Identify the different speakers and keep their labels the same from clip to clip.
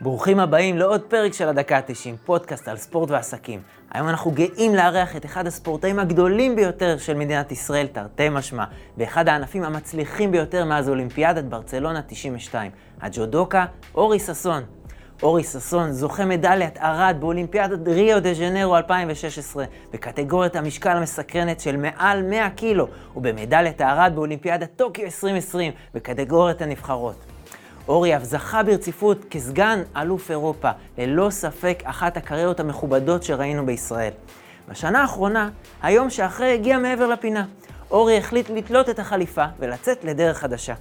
Speaker 1: ברוכים הבאים לעוד פרק של הדקה ה-90, פודקאסט על ספורט ועסקים. היום אנחנו גאים לארח את אחד הספורטאים הגדולים ביותר של מדינת ישראל, תרתי משמע, ואחד הענפים המצליחים ביותר מאז אולימפיאדת ברצלונה 92, הג'ודוקה, אורי ששון. אורי ששון זוכה מדליית ארד באולימפיאדת ריו דה ז'נרו 2016 בקטגוריית המשקל המסקרנת של מעל 100 קילו ובמדליית הארד באולימפיאדת טוקיו 2020 בקטגוריית הנבחרות. אורי אף זכה ברציפות כסגן אלוף אירופה, ללא ספק אחת הקריירות המכובדות שראינו בישראל. בשנה האחרונה, היום שאחרי הגיע מעבר לפינה. אורי החליט לתלות את החליפה ולצאת לדרך חדשה.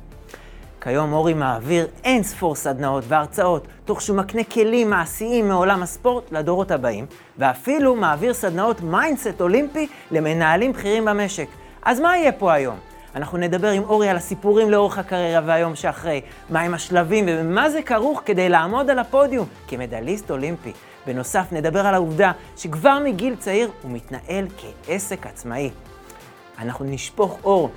Speaker 1: כיום אורי מעביר אין ספור סדנאות והרצאות, תוך שהוא מקנה כלים מעשיים מעולם הספורט לדורות הבאים, ואפילו מעביר סדנאות mindset אולימפי למנהלים בכירים במשק. אז מה יהיה פה היום? אנחנו נדבר עם אורי על הסיפורים לאורך הקריירה והיום שאחרי, מהם השלבים ומה זה כרוך כדי לעמוד על הפודיום כמדליסט אולימפי. בנוסף, נדבר על העובדה שכבר מגיל צעיר הוא מתנהל כעסק עצמאי. אנחנו נשפוך אור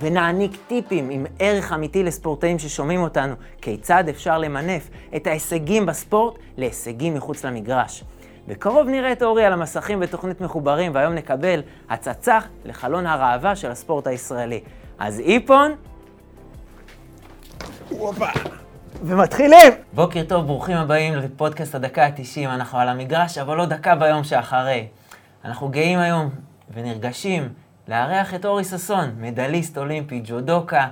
Speaker 1: ונעניק טיפים עם ערך אמיתי לספורטאים ששומעים אותנו, כיצד אפשר למנף את ההישגים בספורט להישגים מחוץ למגרש. בקרוב נראה את אורי על המסכים בתוכנית מחוברים, והיום נקבל הצצה לחלון הראווה של הספורט הישראלי. אז איפון... ומתחילים! בוקר טוב, ברוכים הבאים לפודקאסט הדקה ה-90. אנחנו על המגרש, אבל לא דקה ביום שאחרי. אנחנו גאים היום ונרגשים לארח את אורי ששון, מדליסט אולימפי, ג'ודוקה.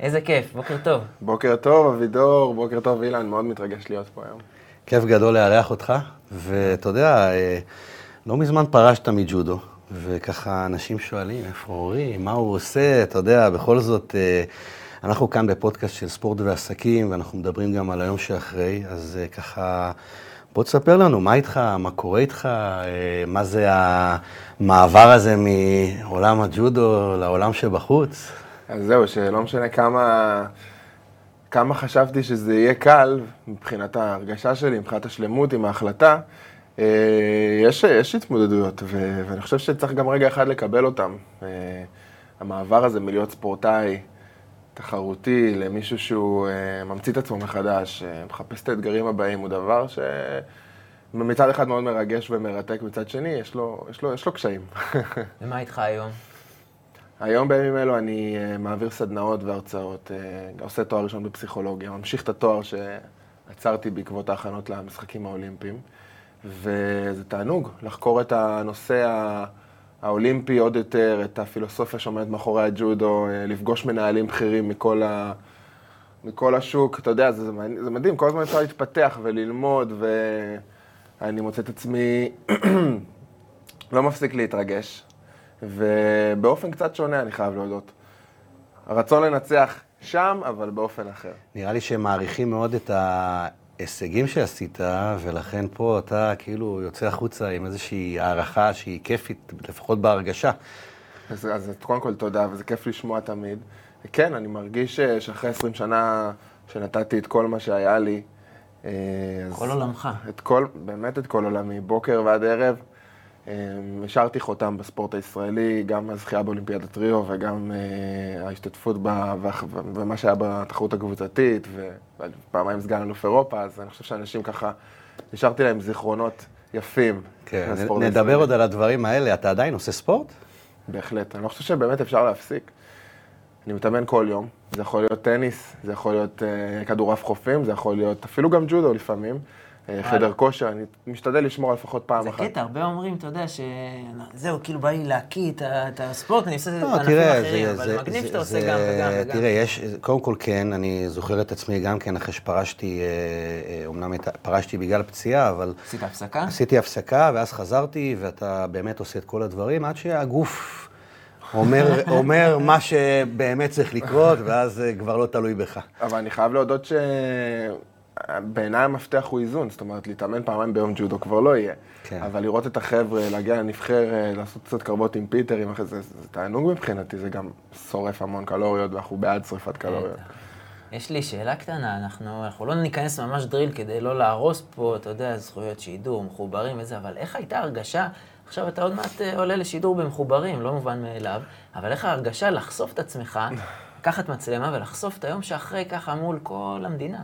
Speaker 1: איזה כיף, בוקר טוב.
Speaker 2: בוקר טוב, אבידור, בוקר טוב, אילן, מאוד מתרגש להיות פה היום.
Speaker 3: כיף גדול לארח אותך, ואתה יודע, אה, לא מזמן פרשת מג'ודו, וככה אנשים שואלים, איפה אורי, מה הוא עושה, אתה יודע, בכל זאת, אה, אנחנו כאן בפודקאסט של ספורט ועסקים, ואנחנו מדברים גם על היום שאחרי, אז אה, ככה, בוא תספר לנו, מה איתך, מה קורה איתך, מה זה המעבר הזה מעולם הג'ודו לעולם שבחוץ?
Speaker 2: אז זהו, שלא משנה כמה... כמה חשבתי שזה יהיה קל, מבחינת ההרגשה שלי, מבחינת השלמות עם ההחלטה, אה, יש, יש התמודדויות, ו, ואני חושב שצריך גם רגע אחד לקבל אותם. אה, המעבר הזה מלהיות ספורטאי תחרותי למישהו שהוא אה, ממציא את עצמו מחדש, מחפש את האתגרים הבאים, הוא דבר שמצד אחד מאוד מרגש ומרתק, מצד שני יש לו, יש לו, יש לו קשיים.
Speaker 1: ומה איתך היום?
Speaker 2: היום בימים אלו אני uh, מעביר סדנאות והרצאות, uh, עושה תואר ראשון בפסיכולוגיה, ממשיך את התואר שעצרתי בעקבות ההכנות למשחקים האולימפיים, וזה תענוג לחקור את הנושא האולימפי עוד יותר, את הפילוסופיה שעומדת מאחורי הג'ודו, uh, לפגוש מנהלים בכירים מכל, ה... מכל השוק, אתה יודע, זה, זה מדהים, כל הזמן אפשר להתפתח וללמוד, ואני מוצא את עצמי לא מפסיק להתרגש. ובאופן קצת שונה, אני חייב להודות. הרצון לנצח שם, אבל באופן אחר.
Speaker 3: נראה לי שהם מעריכים מאוד את ההישגים שעשית, ולכן פה אתה כאילו יוצא החוצה עם איזושהי הערכה שהיא כיפית, לפחות בהרגשה.
Speaker 2: אז, אז קודם כל תודה, וזה כיף לשמוע תמיד. כן, אני מרגיש שאחרי 20 שנה שנתתי את כל מה שהיה לי,
Speaker 1: אה, כל עולמך.
Speaker 2: את כל, באמת את כל עולמי, בוקר ועד ערב. אמ, השארתי חותם בספורט הישראלי, גם הזכייה באולימפיאדת ריו וגם אה, ההשתתפות במה שהיה בתחרות הקבוצתית, ופעמיים סגן אלוף אירופה, אז אני חושב שאנשים ככה, השארתי להם זיכרונות יפים.
Speaker 3: כן, נדבר עוד על הדברים האלה. אתה עדיין עושה ספורט?
Speaker 2: בהחלט. אני לא חושב שבאמת אפשר להפסיק. אני מתאמן כל יום. זה יכול להיות טניס, זה יכול להיות uh, כדורעף חופים, זה יכול להיות אפילו גם ג'ודו לפעמים. אה, חדר כושר, אני משתדל לשמור לפחות פעם אחת.
Speaker 1: זה קטע, הרבה אומרים, אתה יודע, שזהו, כאילו בא לי להקיא את הספורט, אני עושה את זה לא, בענפים אחרים, אבל מגניב שאתה עושה גם וגם וגם.
Speaker 3: תראה, יש, קודם כל כן, אני זוכר את עצמי גם כן, אחרי שפרשתי, אומנם אה, אה, פרשתי בגלל פציעה, אבל...
Speaker 1: עשית הפסקה?
Speaker 3: עשיתי הפסקה, ואז חזרתי, ואתה באמת עושה את כל הדברים, עד שהגוף... אומר, אומר מה שבאמת צריך לקרות, ואז כבר לא תלוי בך.
Speaker 2: אבל אני חייב להודות ש... בעיניי המפתח הוא איזון, זאת אומרת, להתאמן פעמיים ביום ג'ודו כבר לא יהיה. כן. אבל לראות את החבר'ה, להגיע לנבחרת, לעשות קצת קרבות עם פיטרים, זה, זה, זה תענוג מבחינתי, זה גם שורף המון קלוריות, ואנחנו בעד שריפת קלוריות.
Speaker 1: יש לי שאלה קטנה, אנחנו, אנחנו לא ניכנס ממש דריל כדי לא להרוס פה, אתה יודע, זכויות שידור, מחוברים וזה, אבל איך הייתה הרגשה, עכשיו אתה עוד מעט אה, עולה לשידור במחוברים, לא מובן מאליו, אבל איך ההרגשה לחשוף את עצמך, לקחת מצלמה ולחשוף את היום שאחרי ככה מול כל המדינה?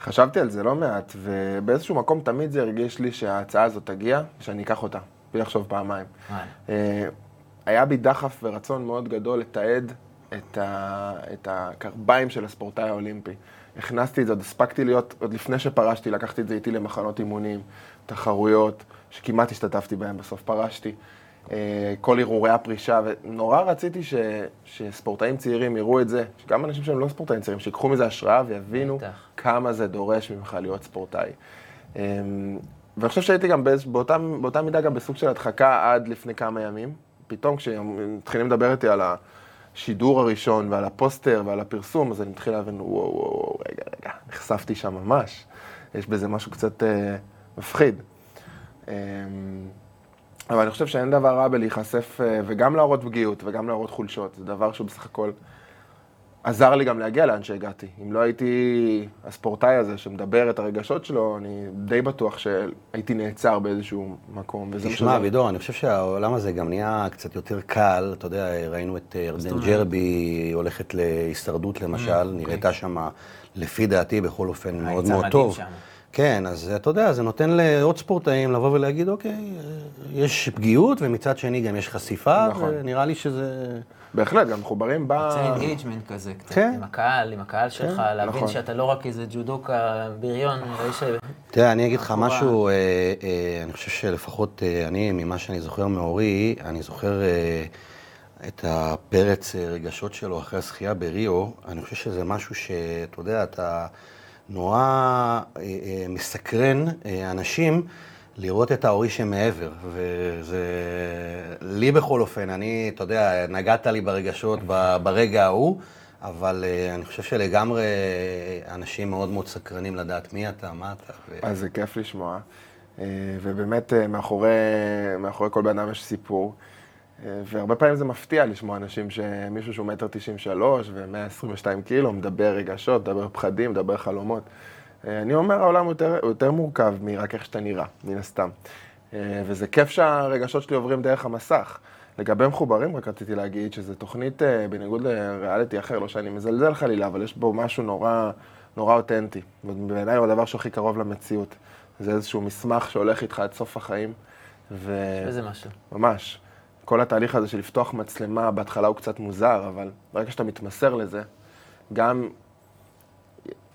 Speaker 2: חשבתי על זה לא מעט, ובאיזשהו מקום תמיד זה הרגיש לי שההצעה הזאת תגיע, שאני אקח אותה, בלי לחשוב פעמיים. אה, היה בי דחף ורצון מאוד גדול לתעד את, ה, את הקרביים של הספורטאי האולימפי. הכנסתי את זה, עוד הספקתי להיות, עוד לפני שפרשתי, לקחתי את זה איתי למחנות אימונים, תחרויות, שכמעט השתתפתי בהן, בסוף פרשתי. אה, כל הרהורי הפרישה, ונורא רציתי ש, שספורטאים צעירים יראו את זה, שגם אנשים שהם לא ספורטאים צעירים, שיקחו מזה השראה ויבינו בטח. כמה זה דורש ממך להיות ספורטאי. אמ, ואני חושב שהייתי גם באיז, באותה, באותה מידה גם בסוג של הדחקה עד לפני כמה ימים. פתאום כשמתחילים לדבר איתי על השידור הראשון ועל הפוסטר ועל הפרסום, אז אני מתחיל להבין, וואו, וואו, וואו, רגע, רגע, נחשפתי שם ממש. יש בזה משהו קצת אה, מפחיד. אה, אבל אני חושב שאין דבר רע בלהיחשף אה, וגם להראות פגיעות וגם להראות חולשות. זה דבר שהוא בסך הכל עזר לי גם להגיע לאן שהגעתי. אם לא הייתי הספורטאי הזה שמדבר את הרגשות שלו, אני די בטוח שהייתי נעצר באיזשהו מקום.
Speaker 3: תשמע, וידור, אני חושב שהעולם הזה גם נהיה קצת יותר קל. אתה יודע, ראינו את אה, ירדן ג'רבי הולכת להישרדות למשל, mm, נראתה אוקיי. שם, לפי דעתי, בכל אופן, מאוד מאוד טוב. שם. כן, אז אתה יודע, זה נותן לעוד ספורטאים לבוא ולהגיד, אוקיי, יש פגיעות, ומצד שני גם יש חשיפה, נכון. ונראה לי שזה...
Speaker 2: בהחלט, גם מחוברים ב...
Speaker 1: יוצא engagement כזה, קצת, כן. עם הקהל, עם הקהל כן, שלך, כן, להבין נכון. שאתה לא רק איזה ג'ודוקה בריון, ש...
Speaker 3: תראה, אני אגיד לך משהו, אה, אה, אני חושב שלפחות אה, אני, ממה שאני זוכר מאורי, אני זוכר אה, את הפרץ אה, רגשות שלו אחרי הזכייה בריו, אני חושב שזה משהו שאתה יודע, אתה... נורא אה, אה, מסקרן אה, אנשים לראות את האורי שמעבר, וזה... לי בכל אופן, אני, אתה יודע, נגעת לי ברגשות ברגע ההוא, אבל אני חושב שלגמרי אנשים מאוד מאוד סקרנים לדעת מי אתה, מה אתה.
Speaker 2: ו... אז זה כיף לשמוע, ובאמת מאחורי, מאחורי כל בן אדם יש סיפור. והרבה פעמים זה מפתיע לשמוע אנשים שמישהו שהוא מטר תשעים שלוש ו-122 קילו, מדבר רגשות, מדבר פחדים, מדבר חלומות. אה, אני אומר, העולם יותר, יותר מורכב מרק איך שאתה נראה, מן הסתם. אה, וזה כיף שהרגשות שלי עוברים דרך המסך. לגבי מחוברים, רק רציתי להגיד שזו תוכנית, אה, בניגוד לריאליטי אחר, לא שאני מזלזל חלילה, אבל יש בו משהו נורא, נורא אותנטי. ובעיניי הוא הדבר שהכי קרוב למציאות. זה איזשהו מסמך שהולך איתך עד סוף החיים.
Speaker 1: ו... איזה משהו.
Speaker 2: ממש. כל התהליך הזה של לפתוח מצלמה, בהתחלה הוא קצת מוזר, אבל ברגע שאתה מתמסר לזה, גם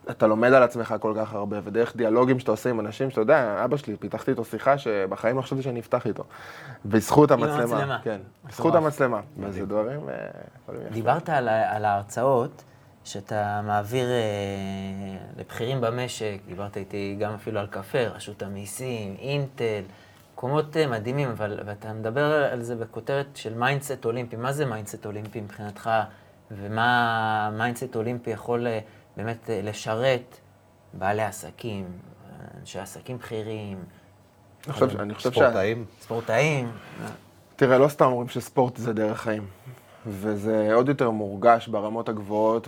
Speaker 2: אתה לומד על עצמך כל כך הרבה, ודרך דיאלוגים שאתה עושה עם אנשים, שאתה יודע, אבא שלי, פיתחתי איתו שיחה שבחיים לא חשבתי שאני אפתח איתו. בזכות המצלמה. עם המצלמה. כן, בזכות המצלמה. וזה דברים...
Speaker 1: אה, דיברת על, על ההרצאות שאתה מעביר אה, לבכירים במשק, דיברת איתי גם אפילו על קפה, רשות המיסים, אינטל. מקומות אה, מדהימים, אבל ואתה מדבר על זה בכותרת של mindset אולימפי. מה זה mindset אולימפי מבחינתך, ומה mindset אולימפי יכול אה, באמת אה, לשרת בעלי עסקים, אנשי עסקים בכירים?
Speaker 2: אני חושב
Speaker 3: ש... ספורטאים.
Speaker 1: ספורטאים.
Speaker 2: תראה, לא סתם אומרים שספורט זה דרך חיים. וזה עוד יותר מורגש ברמות הגבוהות,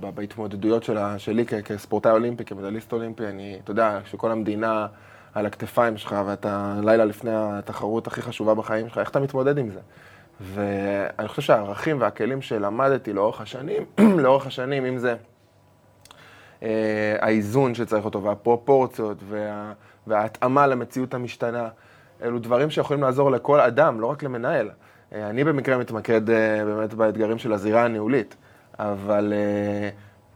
Speaker 2: בהתמודדויות שלי כספורטאי אולימפי, כמדליסט אולימפי. אני, אתה יודע, שכל המדינה... על הכתפיים שלך, ואתה לילה לפני התחרות הכי חשובה בחיים שלך, איך אתה מתמודד עם זה? ואני חושב שהערכים והכלים שלמדתי לאורך השנים, לאורך השנים, אם זה אה, האיזון שצריך אותו, והפרופורציות, וה, וההתאמה למציאות המשתנה, אלו דברים שיכולים לעזור לכל אדם, לא רק למנהל. אה, אני במקרה מתמקד אה, באמת באתגרים של הזירה הניהולית, אבל אה,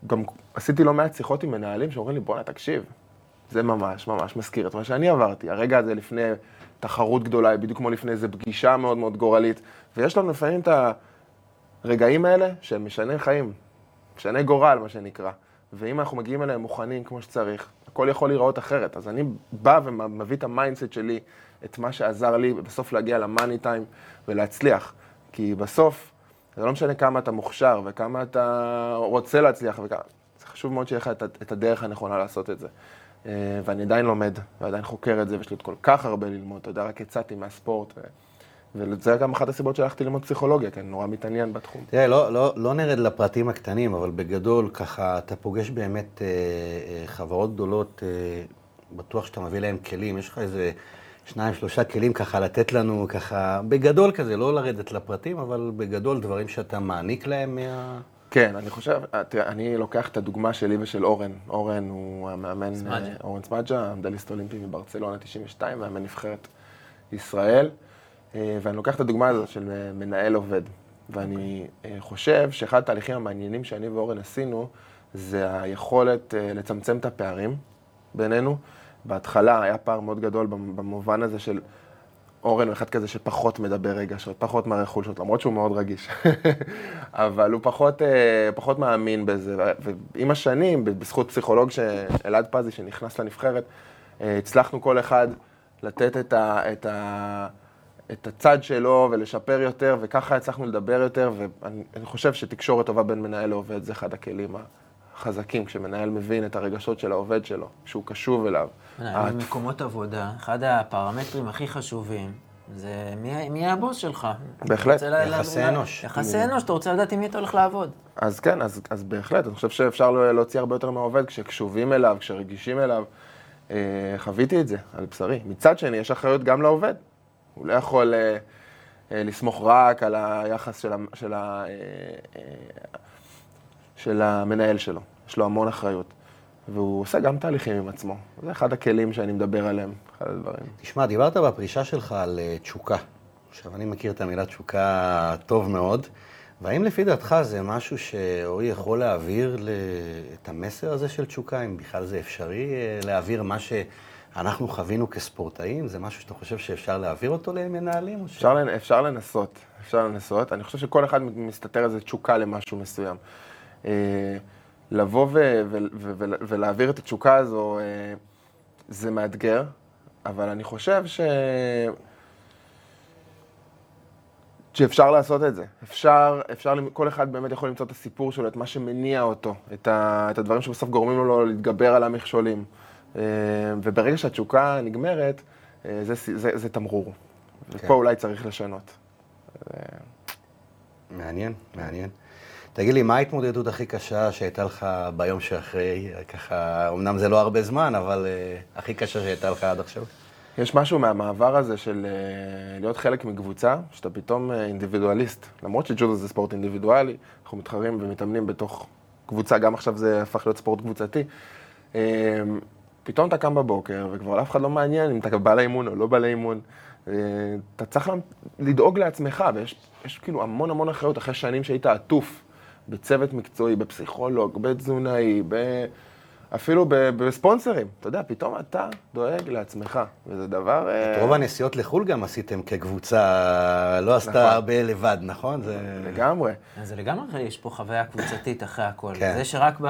Speaker 2: גם עשיתי לא מעט שיחות עם מנהלים שאומרים לי, בואנה, תקשיב, זה ממש ממש מזכיר את מה שאני עברתי. הרגע הזה לפני תחרות גדולה, בדיוק כמו לפני איזו פגישה מאוד מאוד גורלית. ויש לנו לפעמים את הרגעים האלה שהם משני חיים, משני גורל, מה שנקרא. ואם אנחנו מגיעים אליהם מוכנים כמו שצריך, הכל יכול להיראות אחרת. אז אני בא ומביא את ה mindset שלי, את מה שעזר לי, ובסוף להגיע ל money time ולהצליח. כי בסוף, זה לא משנה כמה אתה מוכשר וכמה אתה רוצה להצליח, וכמה... זה חשוב מאוד שיהיה לך את הדרך הנכונה לעשות את זה. אה, ואני עדיין לומד, ועדיין חוקר את זה, ויש לי עוד כל כך הרבה ללמוד, אתה יודע, רק יצאתי מהספורט. וזה גם אחת הסיבות שהלכתי ללמוד פסיכולוגיה, כי אני נורא מתעניין בתחום.
Speaker 3: תראה, לא, לא, לא נרד לפרטים הקטנים, אבל בגדול, ככה, אתה פוגש באמת אה, אה, חברות גדולות, אה, בטוח שאתה מביא להם כלים, יש לך איזה שניים, שלושה כלים ככה לתת לנו, ככה, בגדול כזה, לא לרדת לפרטים, אבל בגדול דברים שאתה מעניק להם מה...
Speaker 2: כן, אני חושב, תראה, אני לוקח את הדוגמה שלי ושל אורן. אורן הוא המאמן. אה, אורן סמדג'ה, המדליסט אולימפי מברצלונה 92, מאמן נבחרת ישראל. אה, ואני לוקח את הדוגמה הזאת של אה, מנהל עובד. ואני אה, חושב שאחד התהליכים המעניינים שאני ואורן עשינו, זה היכולת אה, לצמצם את הפערים בינינו. בהתחלה היה פער מאוד גדול במ- במובן הזה של אורן הוא אחד כזה שפחות מדבר רגשות, פחות מראה חולשות, למרות שהוא מאוד רגיש. אבל הוא פחות, אה, פחות מאמין בזה. ועם השנים, בזכות פסיכולוג אלעד פזי שנכנס לנבחרת, אה, הצלחנו כל אחד לתת את, ה, את, ה, את הצד שלו ולשפר יותר, וככה הצלחנו לדבר יותר, ואני אני חושב שתקשורת טובה בין מנהל לעובד זה אחד הכלים החזקים, כשמנהל מבין את הרגשות של העובד שלו, כשהוא קשוב אליו.
Speaker 1: אה, במקומות עבודה, אחד הפרמטרים הכי חשובים זה מי, מי הבוס שלך.
Speaker 2: בהחלט.
Speaker 3: יחסי
Speaker 1: ל-
Speaker 3: אנוש.
Speaker 1: יחסי אנוש, אתה רוצה לדעת עם מי אתה הולך לעבוד.
Speaker 2: אז כן, אז, אז בהחלט, אני חושב שאפשר לו- להוציא הרבה יותר מהעובד כשקשובים אליו, כשרגישים אליו. אה, חוויתי את זה על בשרי. מצד שני, יש אחריות גם לעובד. הוא לא יכול אה, אה, לסמוך רק על היחס של, ה, של, ה, אה, אה, של המנהל שלו. יש לו המון אחריות. והוא עושה גם תהליכים עם עצמו. זה אחד הכלים שאני מדבר עליהם, אחד הדברים.
Speaker 3: תשמע, דיברת בפרישה שלך על אה, תשוקה. עכשיו, אני מכיר את המילה תשוקה טוב מאוד, והאם לפי דעתך זה משהו שאורי יכול להעביר ל- את המסר הזה של תשוקה, אם בכלל זה אפשרי אה, להעביר מה שאנחנו חווינו כספורטאים? זה משהו שאתה חושב שאפשר להעביר אותו למנהלים? או ש-
Speaker 2: אפשר, לנ- אפשר לנסות, אפשר לנסות. אני חושב שכל אחד מסתתר איזה תשוקה למשהו מסוים. אה, לבוא ולהעביר את התשוקה הזו, אה, זה מאתגר, אבל אני חושב ש... שאפשר לעשות את זה. אפשר, אפשר, כל אחד באמת יכול למצוא את הסיפור שלו, את מה שמניע אותו, את, ה, את הדברים שבסוף גורמים לו להתגבר על המכשולים. אה, וברגע שהתשוקה נגמרת, זה, זה, זה תמרור. ופה אולי צריך לשנות.
Speaker 3: מעניין, מעניין. תגיד לי, מה ההתמודדות הכי קשה שהייתה לך ביום שאחרי? ככה, אמנם זה לא הרבה זמן, אבל uh, הכי קשה שהייתה לך עד עכשיו?
Speaker 2: יש משהו מהמעבר הזה של אה, להיות חלק מקבוצה, שאתה פתאום אה, אינדיבידואליסט. למרות שג'ודו זה ספורט אינדיבידואלי, אנחנו מתחרים ומתאמנים בתוך קבוצה, גם עכשיו זה הפך להיות ספורט קבוצתי. אה, פתאום אתה קם בבוקר, וכבר אף אחד לא מעניין אם אתה בא לאימון או לא בא לאימון. אתה צריך לדאוג לעצמך, ויש יש כאילו המון המון אחריות אחרי שנים שהיית עטוף בצוות מקצועי, בפסיכולוג, בתזונאי, ב... אפילו ב- בספונסרים. אתה יודע, פתאום אתה דואג לעצמך, וזה דבר... אה,
Speaker 3: את רוב הנסיעות לחו"ל גם עשיתם כקבוצה, לא עשתה
Speaker 2: נכון.
Speaker 3: הרבה לבד, נכון? זה...
Speaker 2: לגמרי.
Speaker 1: אז זה לגמרי, יש פה חוויה קבוצתית אחרי הכל.
Speaker 3: כן.
Speaker 1: זה שרק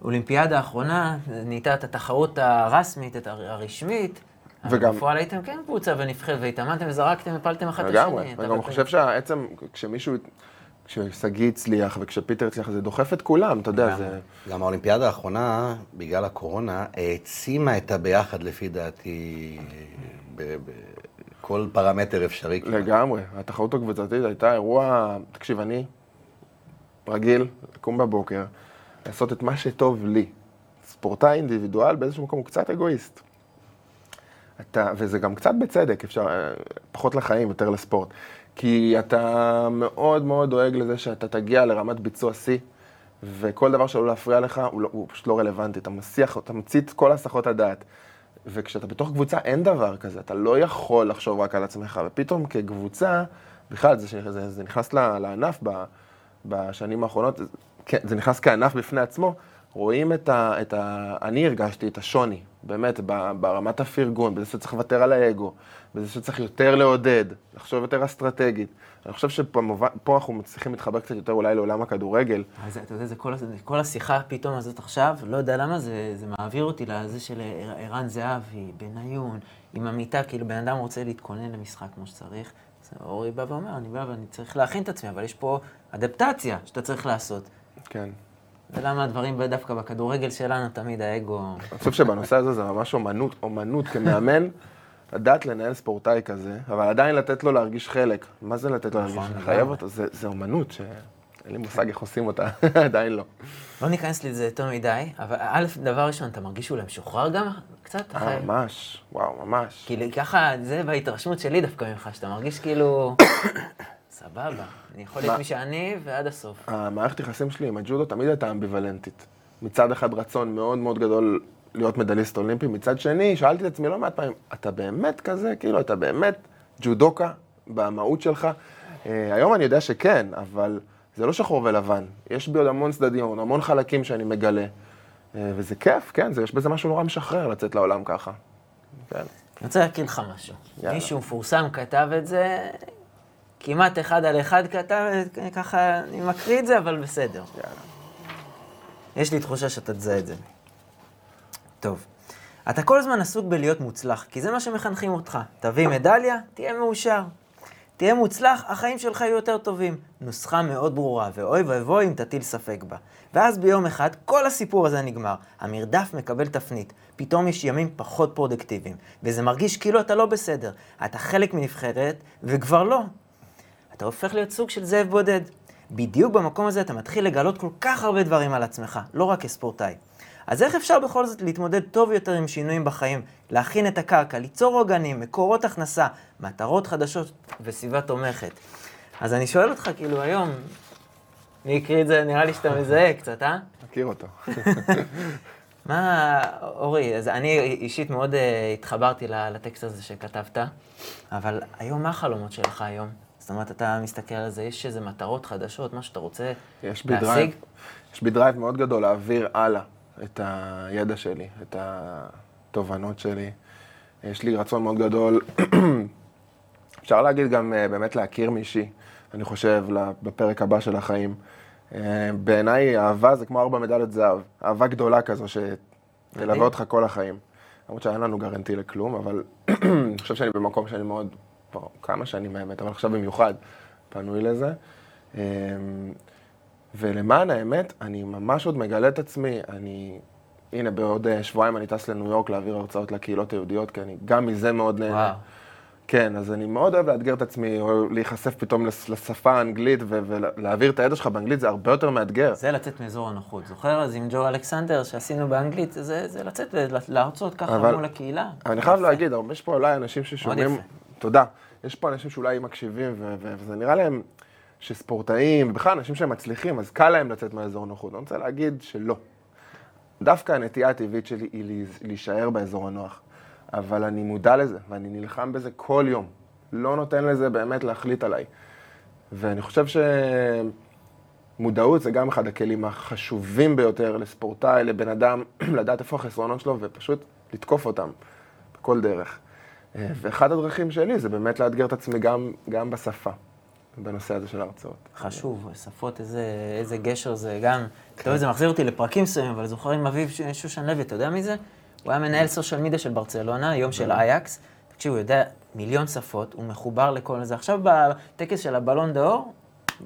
Speaker 1: באולימפיאדה האחרונה נהייתה את התחרות הרשמית, את הרשמית. אבל
Speaker 2: וגם-
Speaker 1: בפועל הייתם כן קבוצה ונבחרת, והתאמנתם וזרקתם, הפלתם אחד את השני.
Speaker 2: לגמרי.
Speaker 1: אתה
Speaker 2: ואני גם חושב שהעצם, כשמישהו, כששגיא הצליח וכשפיטר הצליח, זה דוחף את כולם, אתה יודע, זה...
Speaker 3: גם האולימפיאדה האחרונה, בגלל הקורונה, העצימה את הביחד, לפי דעתי, בכל פרמטר אפשרי. כמעט.
Speaker 2: לגמרי. התחרות הקבוצתית הייתה אירוע, תקשיב, אני רגיל לקום בבוקר, לעשות את מה שטוב לי. ספורטאי אינדיבידואל באיזשהו מקום הוא קצת אגואיסט. אתה, וזה גם קצת בצדק, אפשר, פחות לחיים, יותר לספורט. כי אתה מאוד מאוד דואג לזה שאתה תגיע לרמת ביצוע שיא, וכל דבר שעלול להפריע לך, הוא, לא, הוא פשוט לא רלוונטי. אתה מסיח, אתה מצית כל הסחות הדעת. וכשאתה בתוך קבוצה, אין דבר כזה, אתה לא יכול לחשוב רק על עצמך. ופתאום כקבוצה, בכלל, זה, זה, זה נכנס לענף בשנים האחרונות, זה- כן, זה נכנס כענף בפני עצמו, רואים את ה, את ה... אני הרגשתי את השוני, באמת, ברמת הפרגון, בזה שצריך לוותר על האגו, בזה שצריך יותר לעודד, לחשוב יותר אסטרטגית. אני חושב שפה פה אנחנו מצליחים להתחבר קצת יותר אולי לעולם הכדורגל.
Speaker 1: אז אתה יודע, זה כל, כל השיחה פתאום הזאת עכשיו, לא יודע למה, זה, זה מעביר אותי לזה של ער- ערן זהבי, בניון, עם המיטה, כאילו בן אדם רוצה להתכונן למשחק כמו שצריך. אז אורי בא ואומר, אני בא ואני צריך להכין את עצמי, אבל יש פה אדפטציה שאתה צריך לעשות.
Speaker 2: כן.
Speaker 1: ולמה הדברים דווקא בכדורגל שלנו, תמיד האגו...
Speaker 2: אני חושב שבנושא הזה זה ממש אומנות, אומנות כמאמן, לדעת לנהל ספורטאי כזה, אבל עדיין לתת לו להרגיש חלק. מה זה לתת לו להרגיש?
Speaker 1: נכון,
Speaker 2: לחייב
Speaker 1: לגמרי.
Speaker 2: אותו, זה, זה אומנות שאין לי מושג איך עושים אותה, עדיין לא.
Speaker 1: לא ניכנס לזה יותר מדי, אבל א', דבר ראשון, אתה מרגיש אולי משוחרר גם קצת?
Speaker 2: אה, ממש, וואו, ממש.
Speaker 1: כאילו, ככה, זה בהתרשמות שלי דווקא ממך, שאתה מרגיש כאילו... סבבה. אני יכול להיות? מי שאני ועד הסוף.
Speaker 2: המערכת יחסים שלי עם הג'ודו תמיד הייתה אמביוולנטית. מצד אחד רצון מאוד מאוד גדול להיות מדליסט אולימפי, מצד שני, שאלתי את עצמי לא מעט פעמים, אתה באמת כזה? כאילו, אתה באמת ג'ודוקה במהות שלך? אה, היום אני יודע שכן, אבל זה לא שחור ולבן. יש בי עוד המון צדדים, עוד המון חלקים שאני מגלה. אה, וזה כיף, כן, זה, יש בזה משהו נורא משחרר לצאת לעולם ככה. כן.
Speaker 1: אני רוצה להקריא לך משהו.
Speaker 2: יאללה.
Speaker 1: מישהו מפורסם כתב את זה, כמעט אחד על אחד כתב, ככה, אני מקריא את זה, אבל בסדר.
Speaker 2: יאללה.
Speaker 1: יש לי תחושה שאתה תזהה את זה. טוב. אתה כל הזמן עסוק בלהיות מוצלח, כי זה מה שמחנכים אותך. תביא מדליה, תהיה מאושר. תהיה מוצלח, החיים שלך יהיו יותר טובים. נוסחה מאוד ברורה, ואוי ואבוי אם תטיל ספק בה. ואז ביום אחד כל הסיפור הזה נגמר. המרדף מקבל תפנית. פתאום יש ימים פחות פרודקטיביים. וזה מרגיש כאילו אתה לא בסדר. אתה חלק מנבחרת, וכבר לא. אתה הופך להיות סוג של זאב בודד. בדיוק במקום הזה אתה מתחיל לגלות כל כך הרבה דברים על עצמך, לא רק כספורטאי. אז איך אפשר בכל זאת להתמודד טוב יותר עם שינויים בחיים, להכין את הקרקע, ליצור עוגנים, מקורות הכנסה, מטרות חדשות וסביבה תומכת? אז אני שואל אותך, כאילו, היום, מי הקריא את זה? נראה לי שאתה מזהה קצת, אה?
Speaker 2: מכיר אותו.
Speaker 1: מה, אורי, אז אני אישית מאוד אה, התחברתי לטקסט הזה שכתבת, אבל היום, מה החלומות שלך היום? זאת אומרת, אתה מסתכל על זה, יש איזה מטרות חדשות, מה שאתה רוצה
Speaker 2: יש
Speaker 1: להשיג?
Speaker 2: דרייב, יש בי דרייב מאוד גדול להעביר הלאה את הידע שלי, את התובנות שלי. יש לי רצון מאוד גדול, אפשר להגיד גם אה, באמת להכיר מישהי, אני חושב, בפרק הבא של החיים. אה, בעיניי אהבה זה כמו ארבע מדליות זהב, אהבה גדולה כזו. שתלווה אותך כל החיים. למרות שאין לנו גרנטי לכלום, אבל אני חושב שאני במקום שאני מאוד, כבר כמה שנים האמת, אבל עכשיו במיוחד פנוי לזה. אמ, ולמען האמת, אני ממש עוד מגלה את עצמי, אני, הנה בעוד אה, שבועיים אני טס לניו יורק להעביר הרצאות לקהילות היהודיות, כי אני גם מזה מאוד נהנה.
Speaker 1: וואו.
Speaker 2: כן, אז אני מאוד אוהב לאתגר את עצמי, או להיחשף פתאום לשפה האנגלית, ו- ולהעביר את הידע שלך באנגלית, זה הרבה יותר מאתגר.
Speaker 1: זה לצאת מאזור הנוחות. זוכר אז עם ג'ו אלכסנדר שעשינו באנגלית, זה, זה לצאת להרצות ככה
Speaker 2: אבל-
Speaker 1: מול הקהילה.
Speaker 2: אני חייב. להגיד, יש פה אולי אנשים ששומעים...
Speaker 1: יפה.
Speaker 2: תודה. יש פה אנשים שאולי מקשיבים, ו- ו- וזה נראה להם שספורטאים, ובכלל אנשים שהם מצליחים, אז קל להם לצאת מהאזור נוחות. אני רוצה להגיד שלא. דווקא הנטייה הטבעית שלי היא להישאר באזור הנוח. אבל אני מודע לזה, ואני נלחם בזה כל יום. לא נותן לזה באמת להחליט עליי. ואני חושב שמודעות זה גם אחד הכלים החשובים ביותר לספורטאי, לבן אדם, לדעת איפה החסרונות שלו ופשוט לתקוף אותם בכל דרך. ואחד הדרכים שלי זה באמת לאתגר את עצמי גם, גם בשפה, בנושא הזה של ההרצאות.
Speaker 1: חשוב, שפות, איזה, איזה גשר זה גם, אתה יודע, זה מחזיר אותי לפרקים מסוימים, אבל זוכר עם אביב שושן לוי, אתה יודע מי זה? הוא היה מנהל סושיאל מדיה של ברצלונה, יום של אייקס. תקשיב, הוא יודע מיליון שפות, הוא מחובר לכל זה. עכשיו בטקס של הבלון דאור,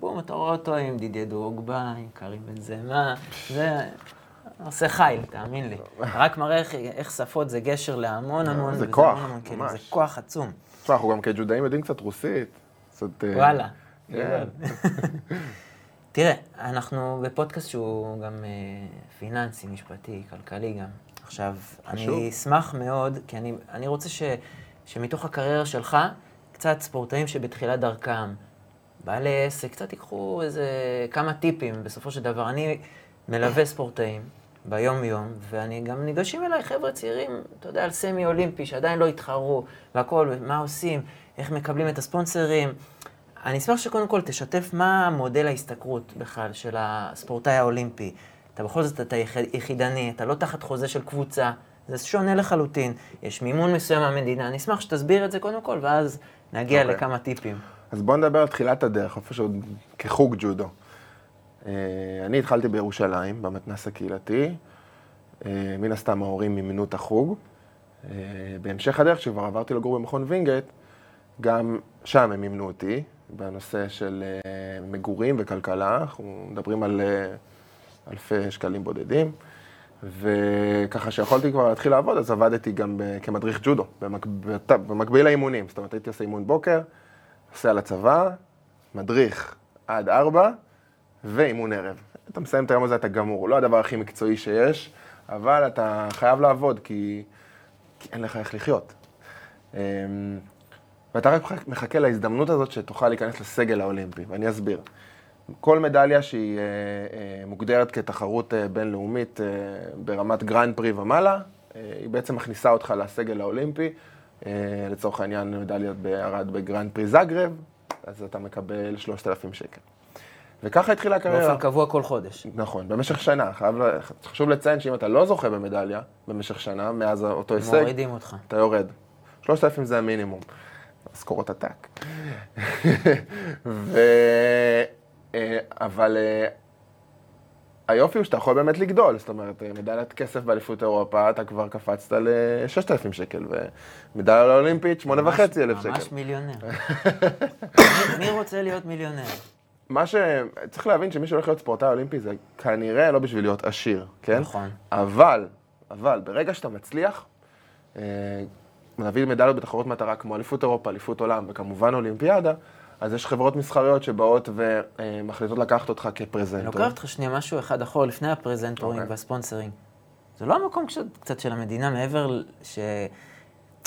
Speaker 1: בום, אתה רואה אותו עם דידיה דרוגבה, עם קרים בן זמה, זה עושה חיל, תאמין לי. רק מראה איך, איך שפות זה גשר להמון המון,
Speaker 2: זה כוח,
Speaker 1: המון כלים,
Speaker 2: ממש.
Speaker 1: זה כוח עצום.
Speaker 2: תשמע, אנחנו גם כג'ודאים יודעים קצת רוסית. קצת... אה,
Speaker 1: וואלה.
Speaker 2: כן.
Speaker 1: תראה, אנחנו בפודקאסט שהוא גם אה, פיננסי, משפטי, כלכלי גם. עכשיו. אני אשמח מאוד, כי אני, אני רוצה ש, שמתוך הקריירה שלך, קצת ספורטאים שבתחילת דרכם, בעלי עסק, קצת ייקחו איזה כמה טיפים. בסופו של דבר, אני מלווה ספורטאים ביום-יום, ואני גם ניגשים אליי חבר'ה צעירים, אתה יודע, על סמי אולימפי, שעדיין לא התחרו, והכול, מה עושים, איך מקבלים את הספונסרים. אני אשמח שקודם כל תשתף מה מודל ההשתכרות בכלל של הספורטאי האולימפי. אתה בכל זאת, אתה יח- יחידני, אתה לא תחת חוזה של קבוצה, זה שונה לחלוטין. יש מימון מסוים מהמדינה, אני אשמח שתסביר את זה קודם כל, ואז נגיע
Speaker 2: אוקיי.
Speaker 1: לכמה טיפים.
Speaker 2: אז בואו נדבר על תחילת הדרך, איפשהו כחוג ג'ודו. אה, אני התחלתי בירושלים, במתנ"ס הקהילתי. אה, מן הסתם ההורים מימנו את החוג. אה, בהמשך הדרך, כשכבר עברתי לגור במכון וינגייט, גם שם הם מימנו אותי, בנושא של מגורים וכלכלה. אנחנו מדברים על אלפי שקלים בודדים. וככה שיכולתי כבר להתחיל לעבוד, אז עבדתי גם כמדריך ג'ודו, במק... בת- במקביל לאימונים. זאת אומרת, הייתי עושה אימון בוקר, נוסע לצבא, מדריך עד ארבע, ואימון ערב. אתה מסיים את היום הזה, אתה גמור. לא הדבר הכי מקצועי שיש, אבל אתה חייב לעבוד, כי, כי אין לך איך לחיות. אמ, ואתה רק מחכה להזדמנות הזאת שתוכל להיכנס לסגל האולימפי, ואני אסביר. כל מדליה שהיא אה, אה, מוגדרת כתחרות אה, בינלאומית ברמת Grand Prix ומעלה, היא בעצם מכניסה אותך לסגל האולימפי. לצורך העניין מדליית ארד ב Grand Prix זגרב, אז אתה מקבל 3,000 שקל. וככה התחילה הקריירה.
Speaker 1: באופן קבוע כל חודש.
Speaker 2: נכון, במשך שנה. חייב, חשוב לציין שאם אתה לא זוכה במדליה במשך שנה, מאז אותו הישג,
Speaker 1: מורידים אותך.
Speaker 2: אתה יורד. 3,000 זה המינימום. משכורות עתק. ו... אה, אבל אה, היופי הוא שאתה יכול באמת לגדול, זאת אומרת, מדליית כסף באליפות אירופה, אתה כבר קפצת ל-6,000 שקל, ומדליה לאולימפית, 8,500 שקל.
Speaker 1: ממש מיליונר. מי רוצה להיות מיליונר?
Speaker 2: מה ש... צריך להבין שמי שהולך להיות ספורטאי אולימפי זה כנראה לא בשביל להיות עשיר, כן?
Speaker 1: נכון.
Speaker 2: אבל, אבל, ברגע שאתה מצליח, להביא מדליות בתחרות מטרה כמו אליפות אירופה, אליפות עולם וכמובן אולימפיאדה, אז יש חברות מסחריות שבאות ומחליטות לקחת אותך כפרזנטור.
Speaker 1: אני לוקח אותך שנייה משהו אחד אחורה, לפני הפרזנטורים okay.
Speaker 2: אוקיי.
Speaker 1: והספונסרים. זה לא המקום קצת, קצת של המדינה, מעבר ש...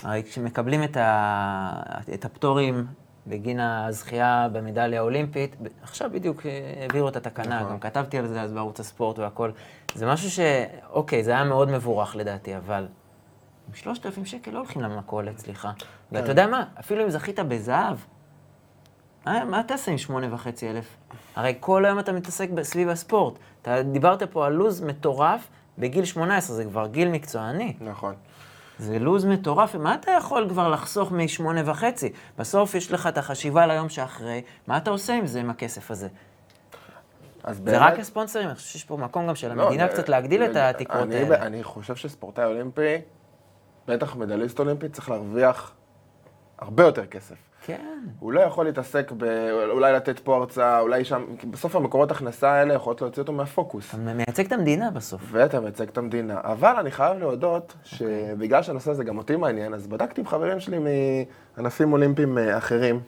Speaker 1: הרי כשמקבלים את, ה... את הפטורים בגין הזכייה במדליה האולימפית, עכשיו בדיוק העבירו את התקנה, נכון. גם כתבתי על זה אז בערוץ הספורט והכל. זה משהו ש... אוקיי, זה היה מאוד מבורך לדעתי, אבל עם 3,000 שקל לא הולכים למכולת, סליחה. ואתה כן. יודע מה, אפילו אם זכית בזהב, מה, מה תעשה עם שמונה וחצי אלף? הרי כל היום אתה מתעסק סביב הספורט. אתה דיברת פה על לו"ז מטורף בגיל 18, זה כבר גיל מקצועני.
Speaker 2: נכון.
Speaker 1: זה לו"ז מטורף, מה אתה יכול כבר לחסוך משמונה וחצי? בסוף יש לך את החשיבה ליום שאחרי, מה אתה עושה עם זה, עם הכסף הזה? זה באמת... רק הספונסרים, אני חושב שיש פה מקום גם של לא, המדינה קצת להגדיל את התקרות
Speaker 2: האלה. אני חושב שספורטאי אולימפי, בטח מדליסט אולימפי, צריך להרוויח הרבה יותר כסף.
Speaker 1: כן.
Speaker 2: הוא לא יכול להתעסק ב... אולי לתת פה הרצאה, אולי שם... בסוף המקורות הכנסה האלה יכולות להוציא אותו מהפוקוס.
Speaker 1: אתה מייצג את המדינה בסוף.
Speaker 2: ואתה מייצג את המדינה. אבל אני חייב להודות שבגלל שהנושא הזה גם אותי מעניין, אז בדקתי עם חברים שלי מענפים אולימפיים אה, אחרים.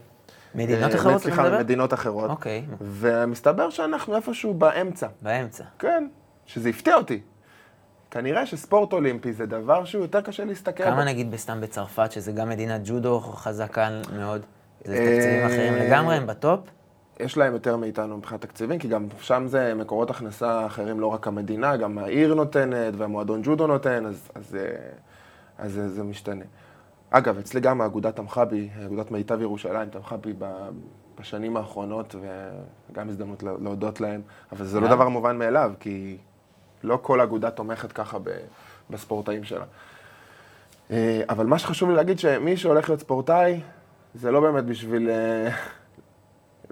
Speaker 1: מדינות אה, אחרות?
Speaker 2: סליחה, מדינות אחרות.
Speaker 1: אוקיי.
Speaker 2: ומסתבר שאנחנו איפשהו באמצע.
Speaker 1: באמצע.
Speaker 2: כן, שזה הפתיע אותי. כנראה שספורט אולימפי זה דבר שהוא יותר קשה להסתכל.
Speaker 1: כמה נגיד בסתם בצרפת, שזה גם מדינת ג'ודו חזקה מאוד? זה תקציבים אחרים לגמרי, הם בטופ?
Speaker 2: יש להם יותר מאיתנו מבחינת תקציבים, כי גם שם זה מקורות הכנסה אחרים, לא רק המדינה, גם העיר נותנת והמועדון ג'ודו נותן, אז, אז, אה, אז זה, זה משתנה. אגב, אצלי גם האגודה תמכה בי, אגודת מיטב ירושלים תמכה בי בשנים האחרונות, וגם הזדמנות להודות להם, אבל זה לא דבר מובן מאליו, כי לא כל אגודה תומכת ככה בספורטאים שלה. אה, אבל מה שחשוב לי להגיד, שמי שהולך להיות ספורטאי, זה לא באמת בשביל,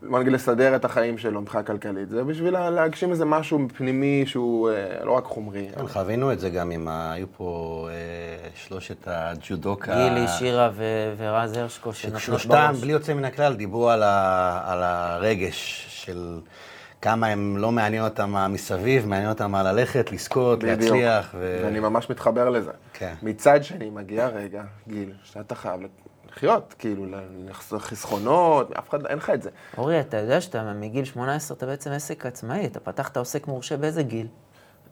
Speaker 2: בוא נגיד, לסדר את החיים שלו מבחינה כלכלית, זה בשביל להגשים איזה משהו פנימי שהוא אה, לא רק חומרי.
Speaker 3: כן, חווינו את זה גם אם היו פה אה, שלושת הג'ודוקה.
Speaker 1: גילי, שירה ורז הרשקו,
Speaker 3: שנתנו בראש. שלושתם, בלי יוצא מן הכלל, דיברו על, על הרגש של... כמה הם לא מעניין אותם מסביב, מעניין אותם מה ללכת, לזכות, להצליח.
Speaker 2: ו... ואני ממש מתחבר לזה.
Speaker 3: כן.
Speaker 2: מצד שני, מגיע רגע, גיל, שאתה חייב לחיות, כאילו, לחסוך חסכונות, אף אחד, אין לך את זה.
Speaker 1: אורי, אתה יודע שאתה מגיל 18, אתה בעצם עסק עצמאי, אתה פתחת עוסק מורשה באיזה גיל?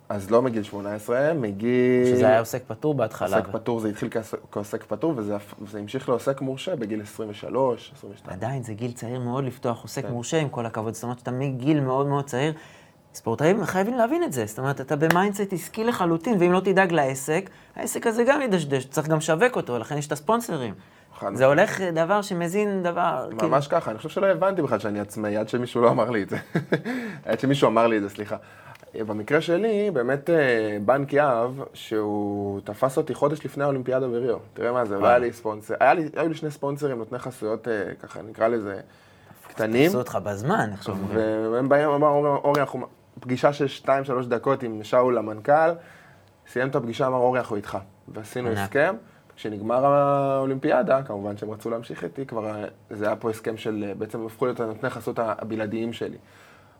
Speaker 2: אז לא מגיל 18, מגיל...
Speaker 1: שזה היה עוסק פטור בהתחלה.
Speaker 2: עוסק פטור, זה התחיל כעוסק פטור, וזה, המשיך לעוסק מורשה בגיל 23, 22.
Speaker 1: עדיין, זה גיל צעיר מאוד לפתוח עוסק כן. מורשה, עם כל הכבוד. זאת אומרת, שאתה מגיל מאוד מאוד צעיר. ספורטאים חייבים להבין את זה. זאת אומרת, אתה ב mindset עסקי לחלוטין, ואם לא תדאג לעסק, העסק הזה גם ידשדש, צריך גם לשווק אותו, לכן יש את הספונסרים. זה הולך דבר שמזין דבר...
Speaker 2: ממש כאילו... ככה, אני חושב שלא הבנתי בכלל שאני עצמאי, עד שמישהו לא אמר לי את זה. עד שמישהו אמר לי את זה, סליחה. במקרה שלי, באמת אה, בנק יהב, שהוא תפס אותי חודש לפני האולימפיאדה בריו. תראה מה זה, לא היה לי ספונסר, היה לי, היו לי שני ספונסרים, נותני חסויות, אה, ככה נקרא לזה, קטנים.
Speaker 1: תפסו אותך בזמן, שאומרים.
Speaker 2: והם באים, אמרו, אורי, אנחנו, פגישה של 2-3 דקות עם שאול המנכ"ל, סיים את הפגישה, אמר, אורי, אנחנו איתך. ועשינו הסכם. כשנגמר האולימפיאדה, כמובן שהם רצו להמשיך איתי, כבר זה היה פה הסכם של, בעצם הפכו להיות הנותני חסות הבלעדיים שלי.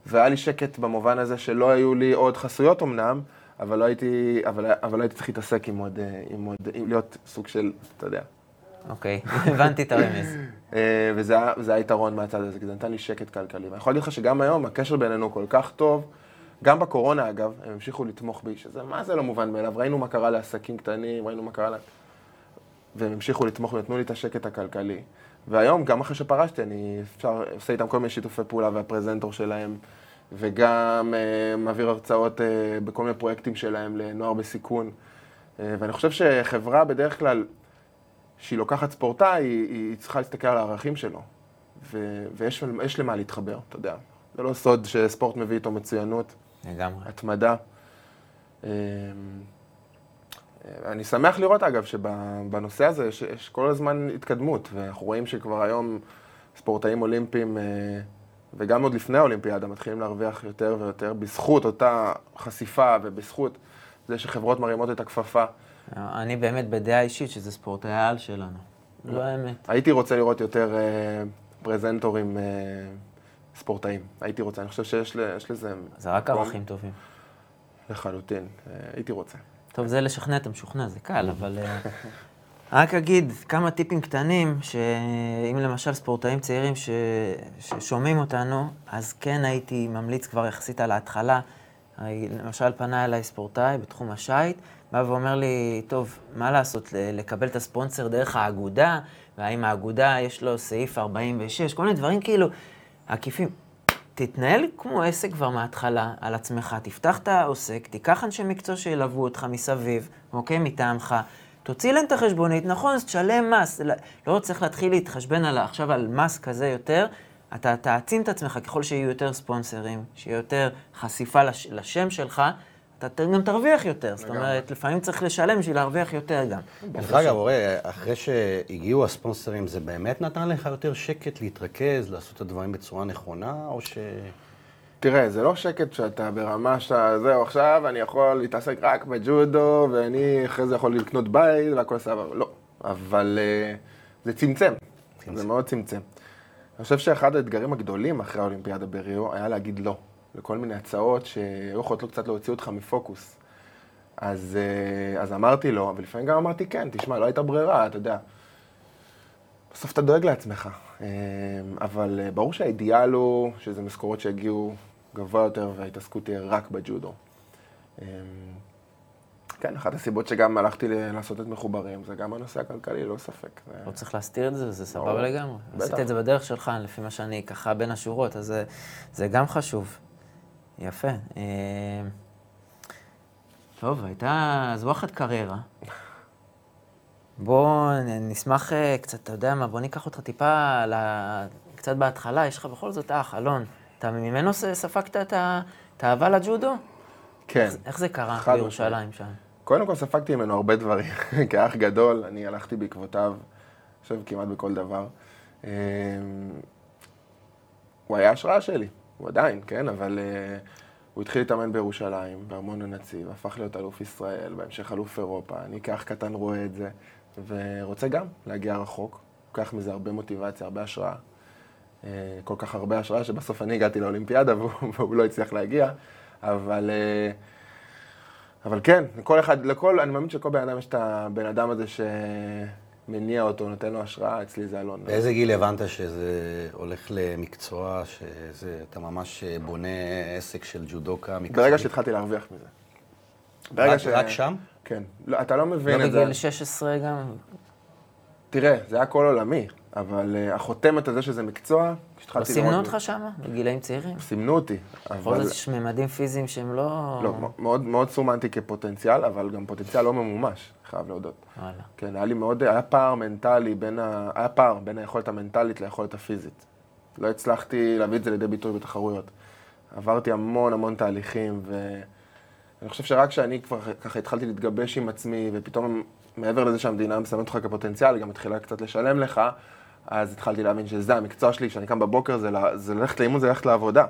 Speaker 2: והיה לי שקט במובן הזה שלא היו לי עוד חסויות אמנם, אבל לא הייתי, אבל, אבל לא הייתי צריך להתעסק עם עוד, עם עוד, עם להיות סוג של, אתה יודע.
Speaker 1: אוקיי, הבנתי את הרמז.
Speaker 2: אה, וזה היתרון מהצד הזה, כי זה נתן לי שקט כלכלי. ואני יכול להגיד לך שגם היום הקשר בינינו כל כך טוב, גם בקורונה אגב, הם המשיכו לתמוך בי, שזה מה זה לא מובן מאליו, ראינו מה קרה לעסקים קטנים, ראינו מה קרה לה... והם המשיכו לתמוך ונתנו לי את השקט הכלכלי. והיום, גם אחרי שפרשתי, אני אפשר, עושה איתם כל מיני שיתופי פעולה והפרזנטור שלהם, וגם אה, מעביר הרצאות אה, בכל מיני פרויקטים שלהם לנוער בסיכון. אה, ואני חושב שחברה בדרך כלל, שהיא לוקחת ספורטאי, היא, היא צריכה להסתכל על הערכים שלו. ו, ויש למה להתחבר, אתה יודע. זה לא סוד שספורט מביא איתו מצוינות.
Speaker 1: לגמרי.
Speaker 2: התמדה. אה, אני שמח לראות, אגב, שבנושא הזה יש, יש כל הזמן התקדמות, ואנחנו רואים שכבר היום ספורטאים אולימפיים, אה, וגם עוד לפני האולימפיאדה, מתחילים להרוויח יותר ויותר בזכות אותה חשיפה ובזכות זה שחברות מרימות את הכפפה.
Speaker 1: אני באמת בדעה אישית שזה ספורטאי העל שלנו. לא האמת.
Speaker 2: הייתי רוצה לראות יותר אה, פרזנטורים אה, ספורטאים. הייתי רוצה, אני חושב שיש לזה...
Speaker 1: זה רק ערכים טובים.
Speaker 2: לחלוטין, הייתי רוצה.
Speaker 1: טוב, זה לשכנע את המשוכנע, זה קל, אבל... אה, רק אגיד כמה טיפים קטנים, שאם למשל ספורטאים צעירים ש... ששומעים אותנו, אז כן הייתי ממליץ כבר יחסית על ההתחלה. למשל פנה אליי ספורטאי בתחום השייט, בא ואומר לי, טוב, מה לעשות, לקבל את הספונסר דרך האגודה, והאם האגודה יש לו סעיף 46, כל מיני דברים כאילו עקיפים. תתנהל כמו עסק כבר מההתחלה על עצמך, תפתח את העוסק, תיקח אנשי מקצוע שילוו אותך מסביב, אוקיי? מטעמך. תוציא להם את החשבונית, נכון, אז תשלם מס. לא, צריך להתחיל להתחשבן על, עכשיו על מס כזה יותר. אתה תעצים את עצמך ככל שיהיו יותר ספונסרים, שיהיה יותר חשיפה לש, לשם שלך, אתה גם תרוויח יותר. זאת אומרת, לפעמים צריך לשלם בשביל להרוויח יותר גם.
Speaker 3: דרך אגב, אורי, אחרי שהגיעו הספונסרים, זה באמת נתן לך יותר שקט להתרכז, לעשות את הדברים בצורה נכונה, או ש...
Speaker 2: תראה, זה לא שקט שאתה ברמה שאתה, זהו, עכשיו אני יכול להתעסק רק בג'ודו, ואני אחרי זה יכול לקנות בית והכל סבבה. לא. אבל uh, זה צמצם. צמצם. זה מאוד צמצם. אני חושב שאחד האתגרים הגדולים אחרי האולימפיאדה בריו היה להגיד לא. לכל מיני הצעות שהיו יכולות קצת להוציא אותך מפוקוס. אז, אה, אז אמרתי לו, ולפעמים גם אמרתי כן, תשמע, לא הייתה ברירה, אתה יודע. בסוף אתה דואג לעצמך. אה, אבל אה, ברור שהאידיאל הוא שזה משכורות שיגיעו גבוה יותר וההתעסקות תהיה רק בג'ודו. כן, אחת הסיבות שגם הלכתי לעשות את מחוברים, זה גם הנושא הכלכלי, לא ספק.
Speaker 1: לא צריך להסתיר את זה, זה סבבה לגמרי. עשית את זה בדרך שלך, לפי מה שאני ככה בין השורות, אז זה גם חשוב. יפה. אה, טוב, הייתה זווחת קריירה. בוא נשמח אה, קצת, אתה יודע מה, בוא ניקח אותך טיפה קצת בהתחלה, יש לך בכל זאת אח, אלון. אתה ממנו ספגת את האהבה לג'ודו?
Speaker 2: כן.
Speaker 1: איך, איך זה קרה בירושלים שם?
Speaker 2: קודם כל ספגתי ממנו הרבה דברים. כאח גדול, אני הלכתי בעקבותיו, אני חושב כמעט בכל דבר. אה, הוא היה השראה שלי. הוא עדיין, כן, אבל uh, הוא התחיל להתאמן בירושלים, בארמון הנציב, הפך להיות אלוף ישראל, בהמשך אלוף אירופה. אני כאח קטן רואה את זה, ורוצה גם להגיע רחוק. לוקח מזה הרבה מוטיבציה, הרבה השראה. Uh, כל כך הרבה השראה שבסוף אני הגעתי לאולימפיאדה והוא, לא הצליח להגיע, אבל... Uh, אבל כן, לכל אחד, לכל, אני מאמין שלכל בן אדם יש את הבן אדם הזה ש... מניע אותו, נותן לו השראה, אצלי זה אלון.
Speaker 3: באיזה גיל הבנת שזה הולך למקצוע, שאתה ממש בונה עסק של ג'ודוקה מקצועי?
Speaker 2: ברגע שהתחלתי להרוויח מזה.
Speaker 3: רק, ש... רק שם?
Speaker 2: כן. לא, אתה לא מבין לא את זה.
Speaker 1: לא בגיל 16 גם?
Speaker 2: תראה, זה היה כל עולמי, אבל uh, החותמת הזה שזה מקצוע,
Speaker 1: לא סימנו אותך שם, בגילאים צעירים?
Speaker 2: סימנו אותי.
Speaker 1: בכל זאת יש ממדים פיזיים שהם לא...
Speaker 2: לא, מאוד, מאוד סומנתי כפוטנציאל, אבל גם פוטנציאל לא ממומש, חייב להודות. וואלה. כן, היה לי מאוד, היה פער מנטלי בין ה... היה פער בין היכולת המנטלית ליכולת הפיזית. לא הצלחתי להביא את זה לידי ביטוי בתחרויות. עברתי המון המון תהליכים, ואני חושב שרק כשאני כבר ככה התחלתי להתגבש עם עצמי, ופתאום מעבר לזה שהמדינה מסמנת אותך כפוטנציאל, היא גם מתחילה קצת לשלם לך, אז התחלתי להבין שזה המקצוע שלי, כשאני קם בבוקר, זה, זה ללכת לאימון, זה ללכת לעבודה.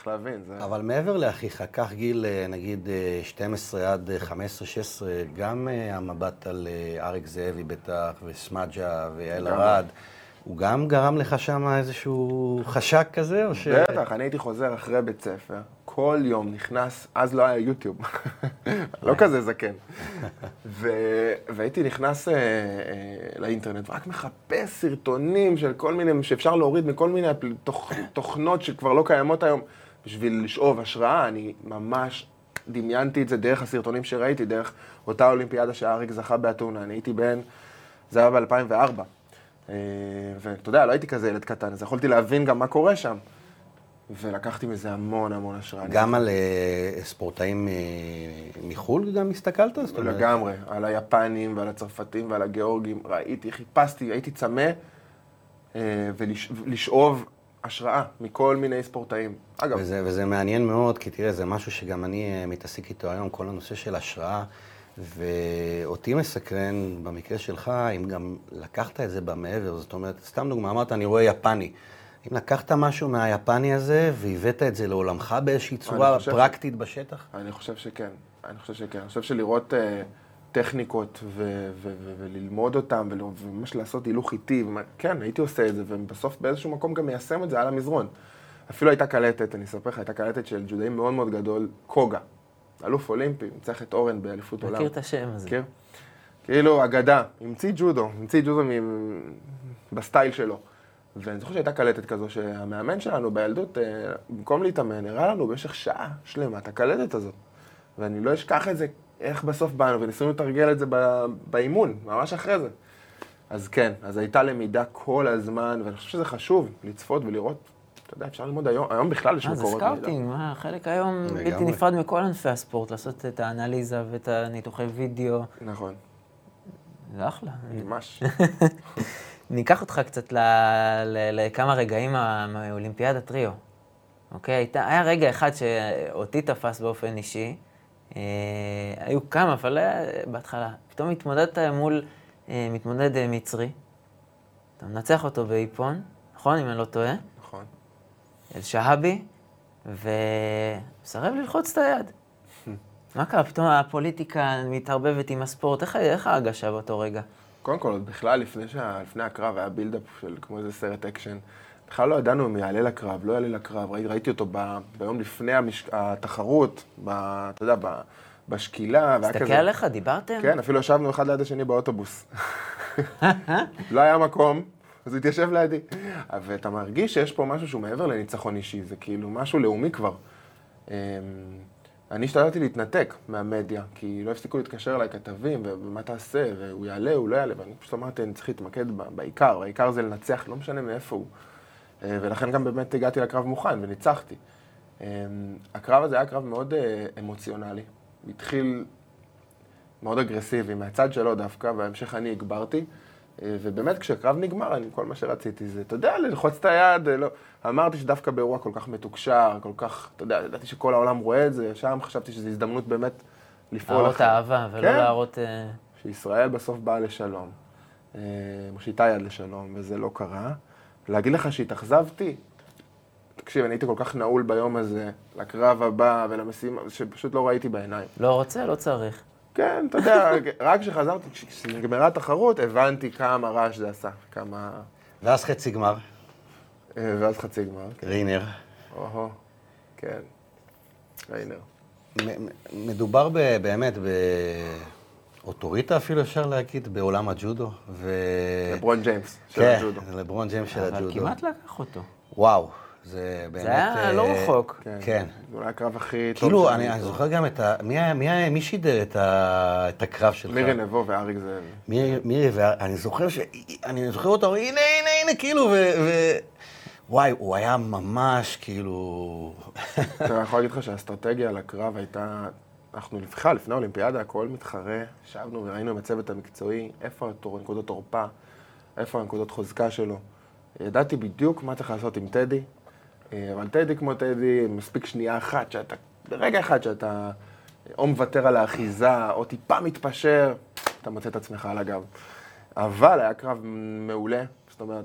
Speaker 2: צריך להבין. זה...
Speaker 3: אבל מעבר לאחיך, קח גיל, אה, נגיד, 12 אה, עד 15-16, אה, גם המבט על אריק זאבי בטח, וסמג'ה ויעל ארד. הוא גם גרם לך שם איזשהו חשק כזה, או ש...
Speaker 2: בטח, אני הייתי חוזר אחרי בית ספר, כל יום נכנס, אז לא היה יוטיוב, לא כזה זקן. והייתי נכנס אה, אה, לאינטרנט ורק מחפש סרטונים של כל מיני, שאפשר להוריד מכל מיני תוכנות שכבר לא קיימות היום, בשביל לשאוב השראה. אני ממש דמיינתי את זה דרך הסרטונים שראיתי, דרך אותה אולימפיאדה שאריק זכה באתונה. אני הייתי בן, זה היה ב-2004. אה, ואתה יודע, לא הייתי כזה ילד קטן, אז יכולתי להבין גם מה קורה שם. ולקחתי מזה המון המון השראה.
Speaker 3: גם על אה, ספורטאים אה, מחו"ל גם הסתכלת?
Speaker 2: לגמרי, על היפנים ועל הצרפתים ועל הגיאורגים. ראיתי, חיפשתי, הייתי צמא ולשאוב השראה מכל מיני ספורטאים. אגב,
Speaker 3: וזה, וזה מעניין מאוד, כי תראה, זה משהו שגם אני אה, מתעסק איתו היום, כל הנושא של השראה, ואותי מסקרן, במקרה שלך, אם גם לקחת את זה במעבר, זאת אומרת, סתם דוגמא, אמרת, אני רואה יפני. אם לקחת משהו מהיפני הזה והבאת את זה לעולמך באיזושהי צורה
Speaker 2: חושב-
Speaker 3: פרקטית בשטח?
Speaker 2: אני חושב שכן, אני חושב שכן. אני חושב שלראות אה, טכניקות ו- ו- ו- וללמוד אותן, וממש לעשות הילוך איטי, כן, הייתי עושה את זה, ובסוף באיזשהו מקום גם מיישם את זה על המזרון. אפילו הייתה קלטת, אני אספר לך, הייתה קלטת של ג'ודאי מאוד מאוד גדול, קוגה. אלוף אולימפי, ניצח את אורן באליפות עולם.
Speaker 1: מכיר את השם הזה.
Speaker 2: מכיר? כאילו, אגדה, המציא ג'ודו, המציא ג'ודו מ- בסטייל שלו. ואני זוכר שהייתה קלטת כזו, שהמאמן שלנו בילדות, אה, במקום להתאמן, הראה לנו במשך שעה שלמה את הקלטת הזאת. ואני לא אשכח את זה, איך בסוף באנו, וניסינו לתרגל את זה באימון, ממש אחרי זה. אז כן, אז הייתה למידה כל הזמן, ואני חושב שזה חשוב, לצפות ולראות, אתה יודע, אפשר ללמוד היום, היום בכלל יש
Speaker 1: מה, זה
Speaker 2: מקורות מידע.
Speaker 1: scouting, מה, חלק היום. בלתי נפרד מכל ענפי הספורט, לעשות את האנליזה ואת הניתוחי וידאו,
Speaker 2: נכון,
Speaker 1: זה אחלה.
Speaker 2: ממש.
Speaker 1: ניקח אותך קצת ל- ל- לכמה רגעים מאולימפיאדת ריו. אוקיי? היה רגע אחד שאותי תפס באופן אישי. אה, היו כמה, אבל היה בהתחלה. פתאום התמודדת מול אה, מתמודד אה, מצרי. אתה מנצח אותו באיפון, נכון? אם אני לא טועה.
Speaker 2: נכון.
Speaker 1: אל-שהאבי, ומסרב ללחוץ את היד. מה קרה? פתאום הפוליטיקה מתערבבת עם הספורט. איך איך ההרגשה באותו רגע?
Speaker 2: קודם כל, בכלל, לפני, שה... לפני הקרב היה build-up של כמו איזה סרט אקשן. בכלל לא ידענו אם יעלה לקרב, לא יעלה לקרב. ראיתי, ראיתי אותו ב... ביום לפני המש... התחרות, ב... אתה יודע, ב... בשקילה, והיה
Speaker 1: מסתכל עליך, דיברתם?
Speaker 2: כן, אפילו ישבנו אחד ליד השני באוטובוס. לא היה מקום, אז הוא התיישב לידי. ואתה מרגיש שיש פה משהו שהוא מעבר לניצחון אישי, זה כאילו משהו לאומי כבר. אמ, אני השתדלתי להתנתק מהמדיה, כי לא הפסיקו להתקשר אליי כתבים, ומה תעשה, והוא יעלה, הוא לא יעלה, ואני פשוט אמרתי, אני צריך להתמקד בעיקר, והעיקר זה לנצח, לא משנה מאיפה הוא. אה, ולכן גם באמת הגעתי לקרב מוכן וניצחתי. אמ, הקרב הזה היה קרב מאוד אה, אמוציונלי. הוא התחיל מאוד אגרסיבי, מהצד שלו דווקא, בהמשך אני הגברתי. אה, ובאמת, כשהקרב נגמר, אני, כל מה שרציתי זה, אתה יודע, ללחוץ את היד, אה, לא... אמרתי שדווקא באירוע כל כך מתוקשר, כל כך, אתה יודע, ידעתי שכל העולם רואה את זה, שם חשבתי שזו הזדמנות באמת לפעול
Speaker 1: להראות
Speaker 2: אחרת.
Speaker 1: אהבה, ולא
Speaker 2: כן.
Speaker 1: להראות... אה,
Speaker 2: שישראל בסוף באה לשלום. אה, מושיטה יד לשלום, וזה לא קרה. להגיד לך שהתאכזבתי? תקשיב, אני הייתי כל כך נעול ביום הזה, לקרב הבא ולמשימה, שפשוט לא ראיתי בעיניים.
Speaker 1: לא רוצה, לא צריך.
Speaker 2: כן, אתה יודע, רק כשחזרתי, כשנגמרה התחרות, הבנתי כמה רעש זה עשה, כמה...
Speaker 3: ואז חצי גמר,
Speaker 2: אה, ואז חצי גמר. כן.
Speaker 3: ריינר.
Speaker 2: או-הו, כן. ריינר.
Speaker 3: מדובר ב- באמת באוטוריטה אפילו אפשר להגיד, בעולם הג'ודו. ו...
Speaker 2: לברון ג'יימס של
Speaker 3: כן,
Speaker 2: הג'ודו.
Speaker 3: זה לברון ג'יימס של
Speaker 1: אבל
Speaker 3: הג'ודו.
Speaker 1: כמעט לקח אותו.
Speaker 3: וואו, זה באמת...
Speaker 1: זה היה לא
Speaker 3: אה,
Speaker 1: רחוק.
Speaker 3: כן.
Speaker 2: זה אולי הקרב הכי טוב
Speaker 3: כאילו, אני אני. זוכר גם את ה... מי מי מי שידר את ה- את הקרב שלך?
Speaker 2: מירי נבו ואריק זאבי.
Speaker 3: מירי, מירי, ואני זוכר ש... אני זוכר אותו, הנה, הנה, הנה, כאילו, ו... ו... וואי, הוא היה ממש, כאילו...
Speaker 2: אני יכול להגיד לך שהאסטרטגיה לקרב הייתה, אנחנו בכלל, לפני האולימפיאדה, הכל מתחרה, ישבנו וראינו עם הצוות המקצועי, איפה התור- נקודות תורפה, איפה הנקודות חוזקה שלו. ידעתי בדיוק מה צריך לעשות עם טדי, אה, אבל טדי כמו טדי, מספיק שנייה אחת, שאתה, ברגע אחד שאתה או מוותר על האחיזה, או טיפה מתפשר, אתה מוצא את עצמך על הגב. אבל היה קרב מעולה, זאת אומרת,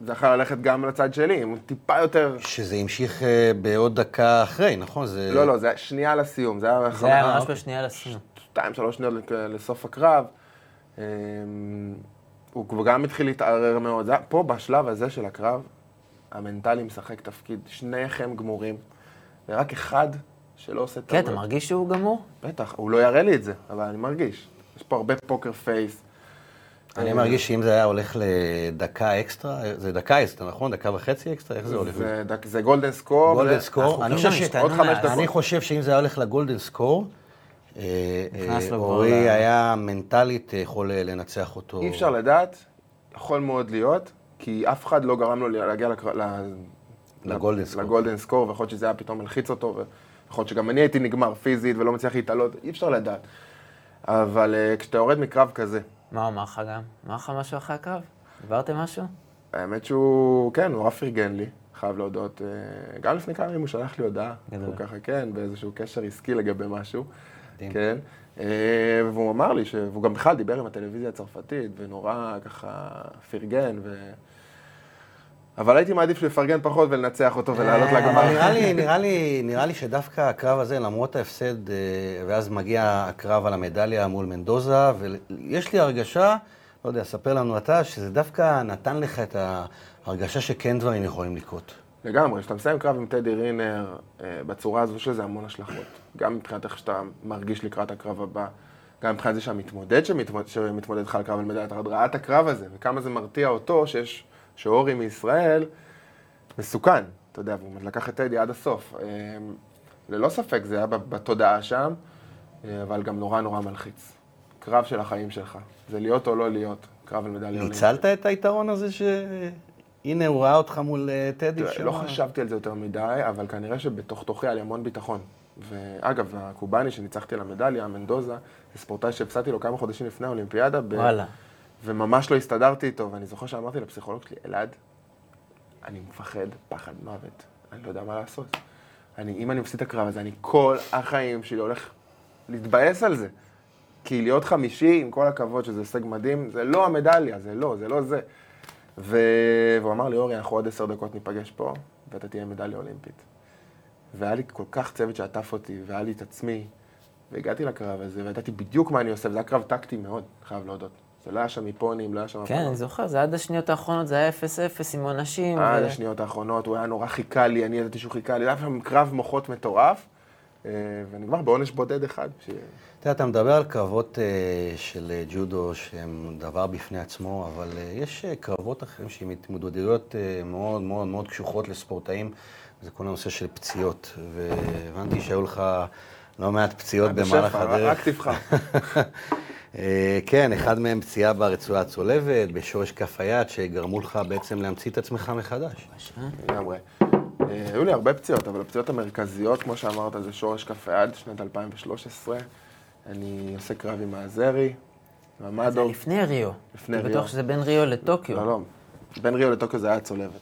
Speaker 2: זה יכול ללכת גם לצד שלי, אם הוא טיפה יותר...
Speaker 3: שזה המשיך אה, בעוד דקה אחרי, נכון? זה...
Speaker 2: לא, לא, זה היה שנייה לסיום, זה היה...
Speaker 1: זה היה ממש בשנייה לסיום.
Speaker 2: שתיים, שלוש שניות לסוף הקרב. אמ, הוא כבר גם התחיל להתערער מאוד. זה, פה, בשלב הזה של הקרב, המנטלי משחק תפקיד. שניכם גמורים, ורק אחד שלא עושה
Speaker 1: כן,
Speaker 2: טעויות.
Speaker 1: אתה מרגיש שהוא גמור?
Speaker 2: בטח, הוא לא יראה לי את זה, אבל אני מרגיש. יש פה הרבה poker face.
Speaker 3: אני מרגיש שאם זה היה הולך לדקה אקסטרה, זה דקה אקסטרה, נכון? דקה וחצי אקסטרה? איך זה הולך?
Speaker 2: זה,
Speaker 3: golden
Speaker 2: score.
Speaker 3: golden
Speaker 1: score?
Speaker 3: אני חושב שאם זה היה הולך לגולדן סקור, אה, אה, אורי היה מנטלית יכול אה, לנצח אותו.
Speaker 2: אי אפשר לדעת, יכול מאוד להיות, כי אף אחד לא גרם לו להגיע
Speaker 3: לגולדן סקור.
Speaker 2: לגולדן סקור, ויכול להיות שזה היה פתאום מלחיץ אותו, ויכול להיות שגם אני הייתי נגמר פיזית ולא מצליח להתעלות, אי אפשר לדעת. אבל כשאתה יורד מקרב כזה,
Speaker 1: מה הוא אמר לך גם? אמר לך משהו אחרי הקרב? דיברתם משהו?
Speaker 2: האמת שהוא, כן, הוא נורא פרגן לי, חייב להודות. אה, גם לפני כמה ימים הוא שלח לי הודעה.
Speaker 1: גדול.
Speaker 2: הוא ככה, כן, באיזשהו קשר עסקי לגבי משהו.
Speaker 3: מדהים.
Speaker 2: כן. אה, והוא אמר לי, והוא גם בכלל דיבר עם הטלוויזיה הצרפתית, ונורא ככה פרגן, ו... אבל הייתי מעדיף שהוא יפרגן פחות ולנצח אותו ולעלות
Speaker 3: אבל
Speaker 2: לגמר.
Speaker 3: נראה לי, נראה לי, נראה לי שדווקא הקרב הזה, למרות ההפסד, אה, ואז מגיע הקרב על המדליה מול מנדוזה, ויש לי הרגשה, לא יודע, ספר לנו אתה, שזה דווקא נתן לך את ההרגשה שכן דברים יכולים לקרות.
Speaker 2: לגמרי, כשאתה מסיים קרב עם טדי רינר, אה, בצורה הזו יש לזה המון השלכות. גם מבחינת איך שאתה מרגיש לקראת הקרב הבא, גם מבחינת זה שהמתמודד שמתמודד, שמתמודד לך על קרב על מדליית ארד ראה את הקרב הזה, וכמה זה מרתיע אותו שיש, שאורי מישראל מסוכן, אתה יודע, והוא לקח את טדי עד הסוף. אה, ללא ספק זה היה בתודעה שם, אה, אבל גם נורא נורא מלחיץ. קרב של החיים שלך, זה להיות או לא להיות, קרב על מדליה אולימפית.
Speaker 3: ניצלת את היתרון הזה שהנה הוא ראה אותך מול אה, טדי? שם?
Speaker 2: לא חשבתי על זה יותר מדי, אבל כנראה שבתוך תוכי היה לי המון ביטחון. ואגב, הקובאני שניצחתי על המדליה, מנדוזה, זה ספורטאי שהפסדתי לו כמה חודשים לפני האולימפיאדה, ב... וממש לא הסתדרתי איתו, ואני זוכר שאמרתי לפסיכולוג שלי, אלעד, אני מפחד פחד מוות, אני לא יודע מה לעשות. אני, אם אני מפסיד את הקרב הזה, אני כל החיים שלי הולך להתבאס על זה. כי להיות חמישי, עם כל הכבוד שזה הישג מדהים, זה לא המדליה, זה לא, זה לא זה. ו... והוא אמר לי, אורי, אנחנו עוד עשר דקות ניפגש פה, ואתה תהיה מדליה אולימפית. והיה לי כל כך צוות שעטף אותי, והיה לי את עצמי, והגעתי לקרב הזה, וידעתי בדיוק מה אני עושה, וזה היה קרב טקטי מאוד, חייב להודות. זה לא היה שם מפונים, לא היה שם...
Speaker 1: כן. אני זוכר, זה עד השניות האחרונות, זה היה 0-0 עם עונשים.
Speaker 2: עד
Speaker 1: ו-
Speaker 2: השניות האחרונות, הוא היה נורא חיכה לי, אני ידעתי שהוא חיכה לי, היה שם קרב מוחות מטורף, אה, ונגמר בעונש בודד אחד. ש...
Speaker 3: אתה יודע, אתה מדבר על קרבות אה, של אה, ג'ודו שהם דבר בפני עצמו, אבל יש קרבות אחרים שהן התמודדויות מאוד מאוד מאוד קשוחות לספורטאים, זה כל הנושא של פציעות, והבנתי שהיו לך לא מעט פציעות במהלך הדרך.
Speaker 2: רק תבחר.
Speaker 3: אה, כן, אחד מהם פציעה ברצועה הצולבת, בשורש כף היד, שגרמו לך בעצם להמציא את עצמך מחדש.
Speaker 2: לגמרי. אה, היו לי הרבה פציעות, אבל הפציעות המרכזיות, כמו שאמרת, זה שורש כף היד, שנת 2013. אני עושה קרב עם האזרי,
Speaker 1: זה
Speaker 2: ממדוב.
Speaker 1: לפני ריו.
Speaker 2: לפני
Speaker 1: אני
Speaker 2: ריו.
Speaker 1: בטוח שזה בין ריו לטוקיו.
Speaker 2: לא, לא. בין ריו לטוקיו זה היה צולבת.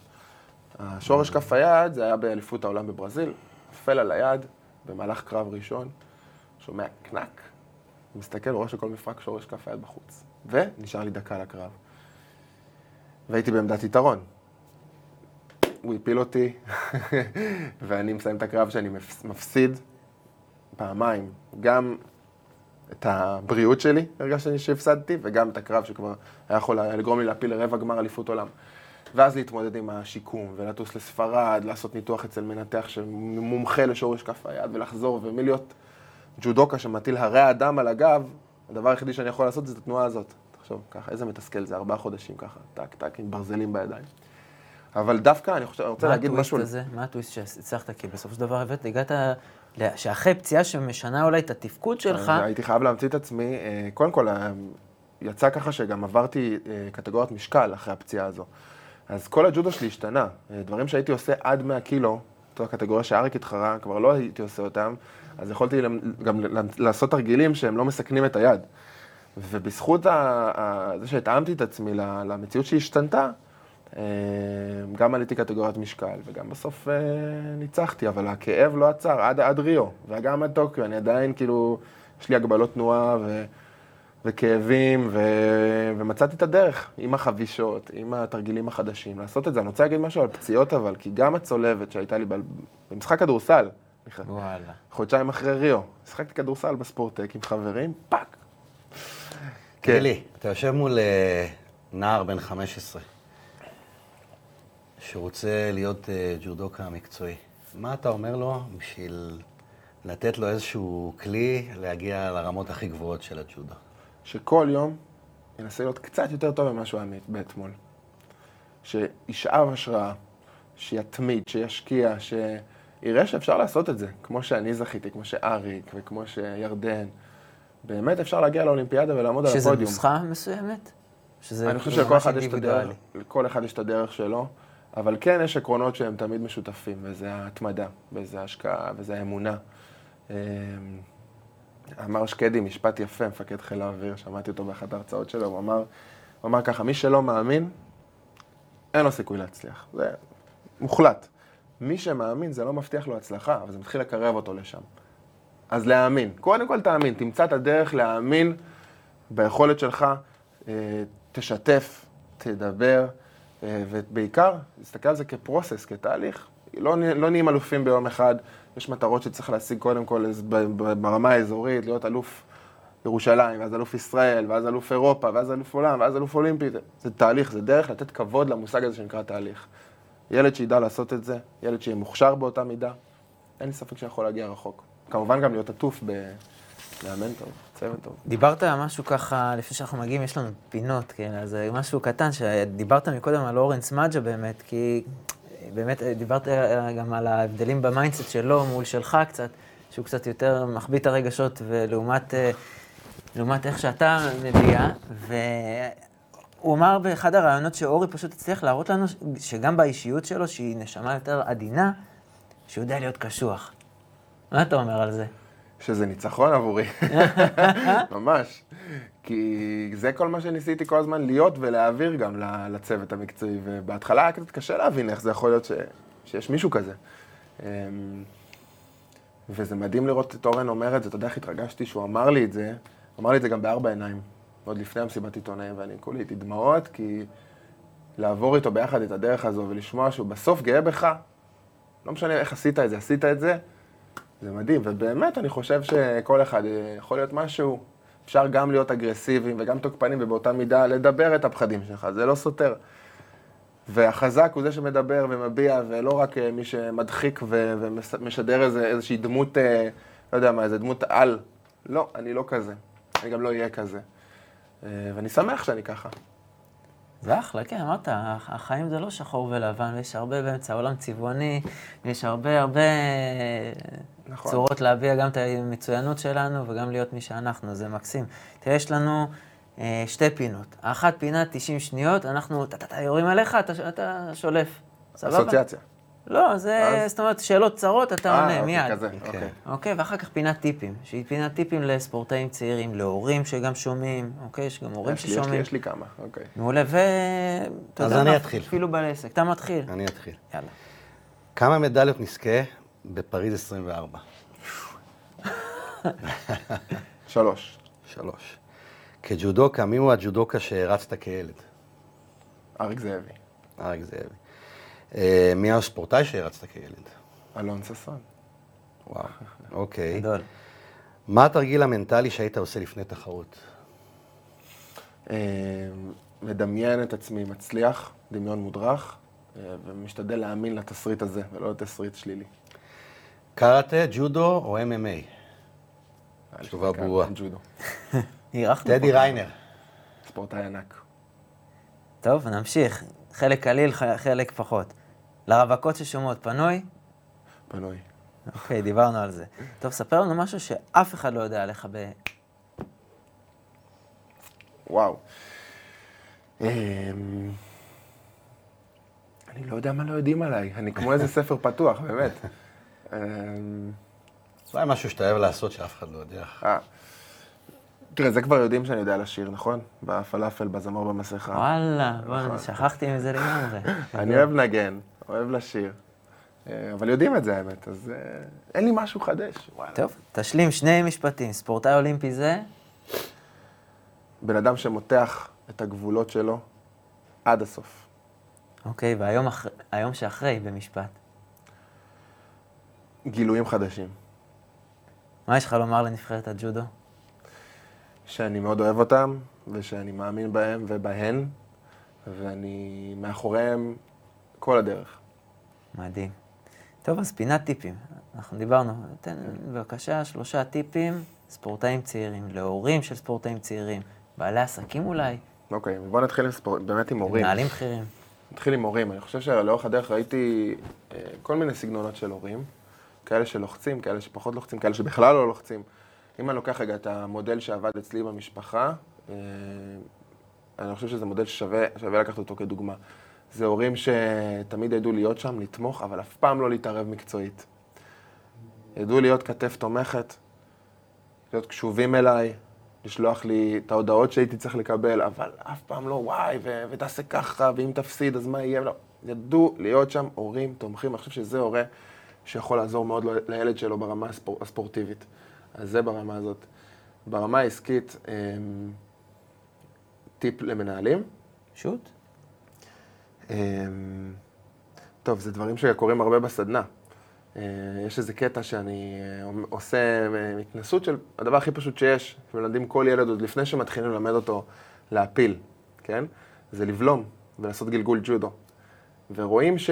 Speaker 2: השורש כף היד, זה היה באליפות העולם בברזיל, נופל על היד במהלך קרב ראשון, שומע קנק, מסתכל, רואה שכל מפרק שורש כף היד בחוץ. ונשאר לי דקה לקרב. והייתי בעמדת יתרון. הוא הפיל אותי, ואני מסיים את הקרב שאני מפס- מפסיד פעמיים. גם את הבריאות שלי, הרגשתי שהפסדתי, וגם את הקרב שכבר היה יכול לגרום לי להפיל לרבע גמר אליפות עולם. ואז להתמודד עם השיקום, ולטוס לספרד, לעשות ניתוח אצל מנתח שמומחה לשורש כף היד, ולחזור, ומלהיות ג'ודוקה שמטיל הרי אדם על הגב, הדבר היחידי שאני יכול לעשות זה את התנועה הזאת. תחשוב, ככה, איזה מתסכל זה, ארבעה חודשים ככה, טק, טק, עם ברזלים בידיים. אבל דווקא, אני חושב, אני רוצה להגיד משהו...
Speaker 1: הזה? מה הטוויסט שהצלחת? כי בסופו של דבר הבאת, הגעת, שאחרי פציעה שמשנה אולי את התפקוד שלך,
Speaker 2: הייתי חייב להמציא את עצמי. אה, קודם כל, אה, יצא ככה שגם עברתי אה, קטגוריית משקל אחרי הפציעה הזו. אז כל הג'ודו שלי השתנה. דברים שהייתי עושה עד 100 קילו, זו הקטגוריה שאריק התחרה, כבר לא הייתי עושה אותם, אז יכולתי גם לעשות תרגילים שהם לא מסכנים את היד. ובזכות זה שהתאמתי את עצמי למציאות שהשתנתה, אה, גם עליתי קטגוריית משקל, וגם בסוף אה, ניצחתי, אבל הכאב לא עצר עד, עד ריו, וגם עד טוקיו, אני עדיין כאילו, יש לי הגבלות תנועה ו, וכאבים, ו, ומצאתי את הדרך עם החבישות, עם התרגילים החדשים, לעשות את זה. אני רוצה להגיד משהו על פציעות אבל, כי גם הצולבת שהייתה לי ב- במשחק כדורסל,
Speaker 1: וואלה.
Speaker 2: חודשיים אחרי ריו, שיחקתי כדורסל בספורטק עם חברים, פאק.
Speaker 3: לי, אתה יושב מול אה, נער בן 15, שרוצה להיות אה, ג'ודוקה מקצועי. מה אתה אומר לו בשביל לתת לו איזשהו כלי להגיע לרמות הכי גבוהות של הג'ודו?
Speaker 2: שכל יום ינסה להיות קצת יותר טוב ממה שהוא היה באתמול. שישאב השראה, שיתמיד, שישקיע, שיראה שאפשר לעשות את זה, כמו שאני זכיתי, כמו שאריק וכמו שירדן. באמת אפשר להגיע לאולימפיאדה ולעמוד על
Speaker 1: שזה
Speaker 2: הפודיום.
Speaker 1: נוסחה מסוימת? שזה
Speaker 2: אני חושב שלכל
Speaker 1: ממש
Speaker 2: אחד יש את הדרך? לכל אחד יש את הדרך שלו, אבל כן יש עקרונות שהם תמיד משותפים, וזה ההתמדה, וזה ההשקעה, וזה האמונה. אמ, אמר שקדי משפט יפה, מפקד חיל האוויר, שמעתי אותו באחת ההרצאות שלו, הוא אמר, הוא אמר ככה, מי שלא מאמין, אין לו סיכוי להצליח. זה מוחלט. מי שמאמין זה לא מבטיח לו הצלחה, אבל זה מתחיל לקרב אותו לשם. אז להאמין. קודם כל תאמין, תמצא את הדרך להאמין ביכולת שלך, אה, תשתף, תדבר, אה, ובעיקר, תסתכל על זה כפרוסס, כתהליך. לא, לא נהיים אלופים ביום אחד, יש מטרות שצריך להשיג קודם כל ב- ב- ברמה האזורית, להיות אלוף ירושלים, ואז אלוף ישראל, ואז אלוף אירופה, ואז אלוף עולם, ואז אלוף אולימפי. זה, תהליך, זה דרך לתת כבוד למושג הזה שנקרא תהליך. ילד שידע לעשות את זה, ילד שיהיה מוכשר באותה מידה, אין לי ספק שיכול להגיע רחוק. כמובן גם להיות עטוף במאמן טוב, צוות טוב.
Speaker 1: דיברת על משהו ככה, לפני שאנחנו מגיעים, יש לנו פינות, כן, אז זה משהו קטן, שדיברת מקודם על אורן סמדג'ה באמת, כי באמת דיברת גם על ההבדלים ב mindset שלו מול שלך קצת, שהוא קצת יותר מחביא את הרגשות, ולעומת אה, לעומת איך שאתה מביע, והוא אמר באחד הראיונות שאורי פשוט הצליח להראות לנו שגם באישיות שלו, שהיא נשמה יותר עדינה, שהוא יודע להיות קשוח. מה אתה אומר על זה?
Speaker 2: שזה ניצחון עבורי, ממש. כי זה כל מה שניסיתי כל הזמן להיות ולהעביר גם לצוות המקצועי, ובהתחלה היה קצת קשה להבין איך זה יכול להיות ש... שיש מישהו כזה. אמ, וזה מדהים לראות את אורן אומר את זה, אתה יודע איך התרגשתי שהוא אמר לי את זה, אמר לי את זה גם בארבע עיניים, עוד לפני המסיבת עיתונאים, ואני כולי איתי דמעות, כי לעבור איתו ביחד את הדרך הזו ולשמוע שהוא בסוף גאה בך, לא משנה איך עשית את זה, עשית את זה, זה מדהים, ובאמת אני חושב שכל אחד אה, יכול להיות משהו, אפשר גם להיות אגרסיביים וגם תוקפנים, ובאותה מידה לדבר את הפחדים שלך, זה לא סותר. והחזק הוא זה שמדבר ומביע, ולא רק אה, מי שמדחיק ו- ומשדר איזה, איזושהי דמות, אה, לא יודע מה, איזה דמות על. לא, אני לא כזה. אני גם לא אהיה כזה. ואני שמח שאני ככה.
Speaker 1: זה אחלה, כן, אמרת, החיים זה לא שחור ולבן, יש הרבה באמצע, העולם צבעוני, יש הרבה הרבה
Speaker 2: נכון.
Speaker 1: צורות להביע גם את המצוינות שלנו וגם להיות מי שאנחנו, זה מקסים. תראה, יש לנו אה, שתי פינות. האחת פינה 90 שניות, אנחנו טה-טה-טה יורים עליך, אתה, אתה שולף. סבבה?
Speaker 2: אסוציאציה.
Speaker 1: לא, זה,
Speaker 2: אז?
Speaker 1: זאת אומרת, שאלות צרות, אתה
Speaker 2: אה,
Speaker 1: עונה
Speaker 2: אוקיי,
Speaker 1: מיד.
Speaker 2: כזה,
Speaker 3: כן.
Speaker 2: אוקיי.
Speaker 1: אוקיי, ואחר כך פינת טיפים, שהיא פינת טיפים לספורטאים צעירים, להורים שגם שומעים, אוקיי? יש גם הורים
Speaker 2: יש לי, יש לי,
Speaker 1: ששומעים.
Speaker 2: יש לי כמה, אוקיי.
Speaker 1: מעולה, ו...
Speaker 3: אז אני? אתחיל.
Speaker 1: אפילו בעל עסק. אתה מתחיל.
Speaker 3: אני אתחיל.
Speaker 1: יאללה.
Speaker 3: כמה מדליות נזכה בפריז 24?
Speaker 2: שלוש.
Speaker 3: שלוש. כג'ודוקה, מי הוא הג'ודוקה שהרצת כילד?
Speaker 2: אריק זאבי.
Speaker 3: אריק זאבי. אה, מי הספורטאי שהרצת כילד?
Speaker 2: אלון ששון.
Speaker 3: וואו, אוקיי.
Speaker 1: גדול.
Speaker 3: מה התרגיל המנטלי שהיית עושה לפני תחרות?
Speaker 2: אה, מדמיין את עצמי מצליח, דמיון מודרך, אה, ומשתדל להאמין לתסריט הזה, ולא לתסריט שלילי.
Speaker 3: קראטה, ג'ודו או MMA? תשובה ברורה.
Speaker 2: ג'ודו.
Speaker 3: טדי. ריינר.
Speaker 2: ספורטאי ענק.
Speaker 1: טוב, נמשיך. חלק קליל, חלק פחות. לרווקות ששומעות, פנוי?
Speaker 2: פנוי.
Speaker 1: אוקיי, דיברנו על זה. טוב, ספר לנו משהו שאף אחד לא יודע עליך ב...
Speaker 2: וואו. אמ, אני לא יודע מה לא יודעים עליי, אני כמו איזה ספר פתוח, באמת. אמ,
Speaker 3: אולי משהו שאתה אוהב לעשות שאף אחד לא יודע.
Speaker 2: אה. תראה, זה כבר יודעים שאני יודע לשיר, נכון? בפלאפל, בזמר במסכה.
Speaker 1: וואלה, בוא, שכחתי מזה לגמרי.
Speaker 2: אני אוהב לנגן, אוהב לשיר. אה, אבל יודעים את זה, האמת, אז אה, אין לי משהו חדש. וואלה.
Speaker 1: טוב, תשלים שני משפטים. ספורטאי אולימפי זה?
Speaker 2: בן אדם שמותח את הגבולות שלו עד הסוף.
Speaker 1: אוקיי, והיום אח... היום שאחרי, במשפט.
Speaker 2: גילויים חדשים.
Speaker 1: מה יש לך לומר לנבחרת הג'ודו?
Speaker 2: שאני מאוד אוהב אותם, ושאני מאמין בהם ובהן, ואני מאחוריהם כל הדרך.
Speaker 1: מדהים. טוב, אז פינת טיפים. אנחנו דיברנו, תן בבקשה שלושה טיפים, ספורטאים צעירים, להורים של ספורטאים צעירים, בעלי עסקים אולי,
Speaker 2: אוקיי, בוא נתחיל עם ספורט, באמת עם הורים.
Speaker 1: מנהלים בכירים.
Speaker 2: נתחיל עם הורים. אני חושב שלאורך הדרך ראיתי אה, כל מיני סגנונות של הורים. כאלה שלוחצים, כאלה שפחות לוחצים, כאלה שבכלל לא לוחצים. אם אני לוקח רגע את המודל שעבד אצלי במשפחה, אה, אני חושב שזה מודל ששווה שווה לקחת אותו כדוגמה. זה הורים שתמיד ידעו להיות שם, לתמוך, אבל אף פעם לא להתערב מקצועית. ידעו להיות כתף תומכת, להיות קשובים אליי, לשלוח לי את ההודעות שהייתי צריך לקבל, אבל אף פעם לא, וואי, ו- ותעשה ככה, ואם תפסיד, אז מה יהיה? לא. ידעו להיות שם הורים תומכים, אני חושב שזה הורה שיכול לעזור מאוד לילד שלו ברמה הספור, הספורטיבית. אז זה ברמה הזאת. ברמה העסקית, אמ, טיפ למנהלים.
Speaker 1: שוט.
Speaker 2: אמ, טוב, זה דברים שקורים הרבה בסדנה. אה, יש איזה קטע שאני אה, עושה אה, התנסות של הדבר הכי פשוט שיש, שמלמדים כל ילד עוד לפני שמתחילים ללמד אותו להפיל, כן? זה לבלום ולעשות גלגול ג'ודו. ורואים ש...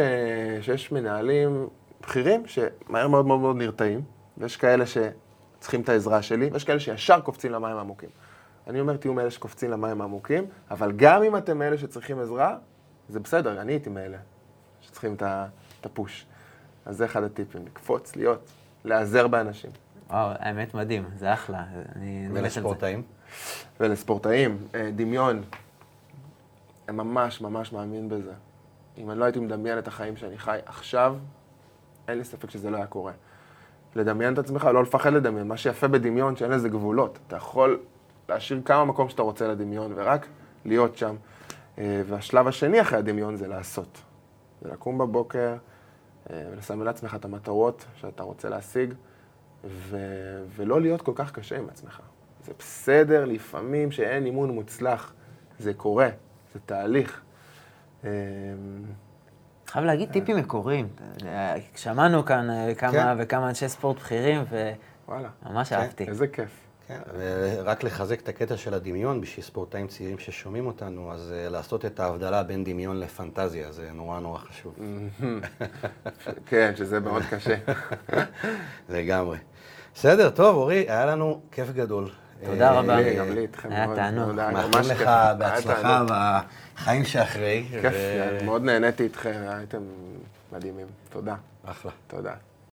Speaker 2: שיש מנהלים בכירים שמהר מאוד מאוד מאוד נרתעים, ויש כאלה שצריכים את העזרה שלי, ויש כאלה שישר קופצים למים העמוקים. אני אומר, תהיו מאלה שקופצים למים העמוקים, אבל גם אם אתם מאלה שצריכים עזרה, זה בסדר, אני הייתי מאלה שצריכים את הפוש. אז זה אחד הטיפים, לקפוץ, להיות, להיעזר באנשים.
Speaker 1: וואו, האמת מדהים, זה אחלה. אני.
Speaker 3: ולספורטאים?
Speaker 2: ולספורטאים, אה, דמיון, אני ממש ממש מאמין בזה. אם אני לא הייתי מדמיין את החיים שאני חי עכשיו, אין לי ספק שזה לא היה קורה. לדמיין את עצמך, לא לפחד לדמיין. מה שיפה בדמיון, שאין לזה גבולות. אתה יכול להשאיר כמה מקום שאתה רוצה לדמיון, ורק להיות שם. אה, והשלב השני אחרי הדמיון זה לעשות. זה לקום בבוקר אה, ולסמן לעצמך את המטרות שאתה רוצה להשיג, ו... ולא להיות כל כך קשה עם עצמך. זה בסדר לפעמים שאין אימון מוצלח, זה קורה, זה תהליך. אה,
Speaker 1: חייב להגיד טיפים מקוריים. יודע, שמענו כאן אה, כמה
Speaker 3: כן.
Speaker 1: וכמה אנשי ספורט בכירים, וממש אהבתי.
Speaker 2: איזה כיף.
Speaker 3: כן, ורק לחזק את הקטע של הדמיון, בשביל ספורטאים צעירים ששומעים אותנו, אז אה, לעשות את ההבדלה בין דמיון לפנטזיה, זה נורא נורא חשוב.
Speaker 2: כן, שזה מאוד קשה.
Speaker 3: לגמרי. בסדר, טוב, אורי, היה לנו כיף גדול.
Speaker 1: תודה
Speaker 3: אה,
Speaker 1: רבה.
Speaker 2: גם לי איתכם
Speaker 1: היה
Speaker 2: מאוד.
Speaker 1: תענוג.
Speaker 2: תודה, ממש
Speaker 3: מאחלים
Speaker 2: כיף.
Speaker 3: לך
Speaker 2: היה
Speaker 3: בהצלחה
Speaker 2: תענוג.
Speaker 3: בחיים שאחרי.
Speaker 2: כיף, מאוד נהניתי איתכם, הייתם מדהימים. תודה.
Speaker 3: אחלה.
Speaker 2: תודה.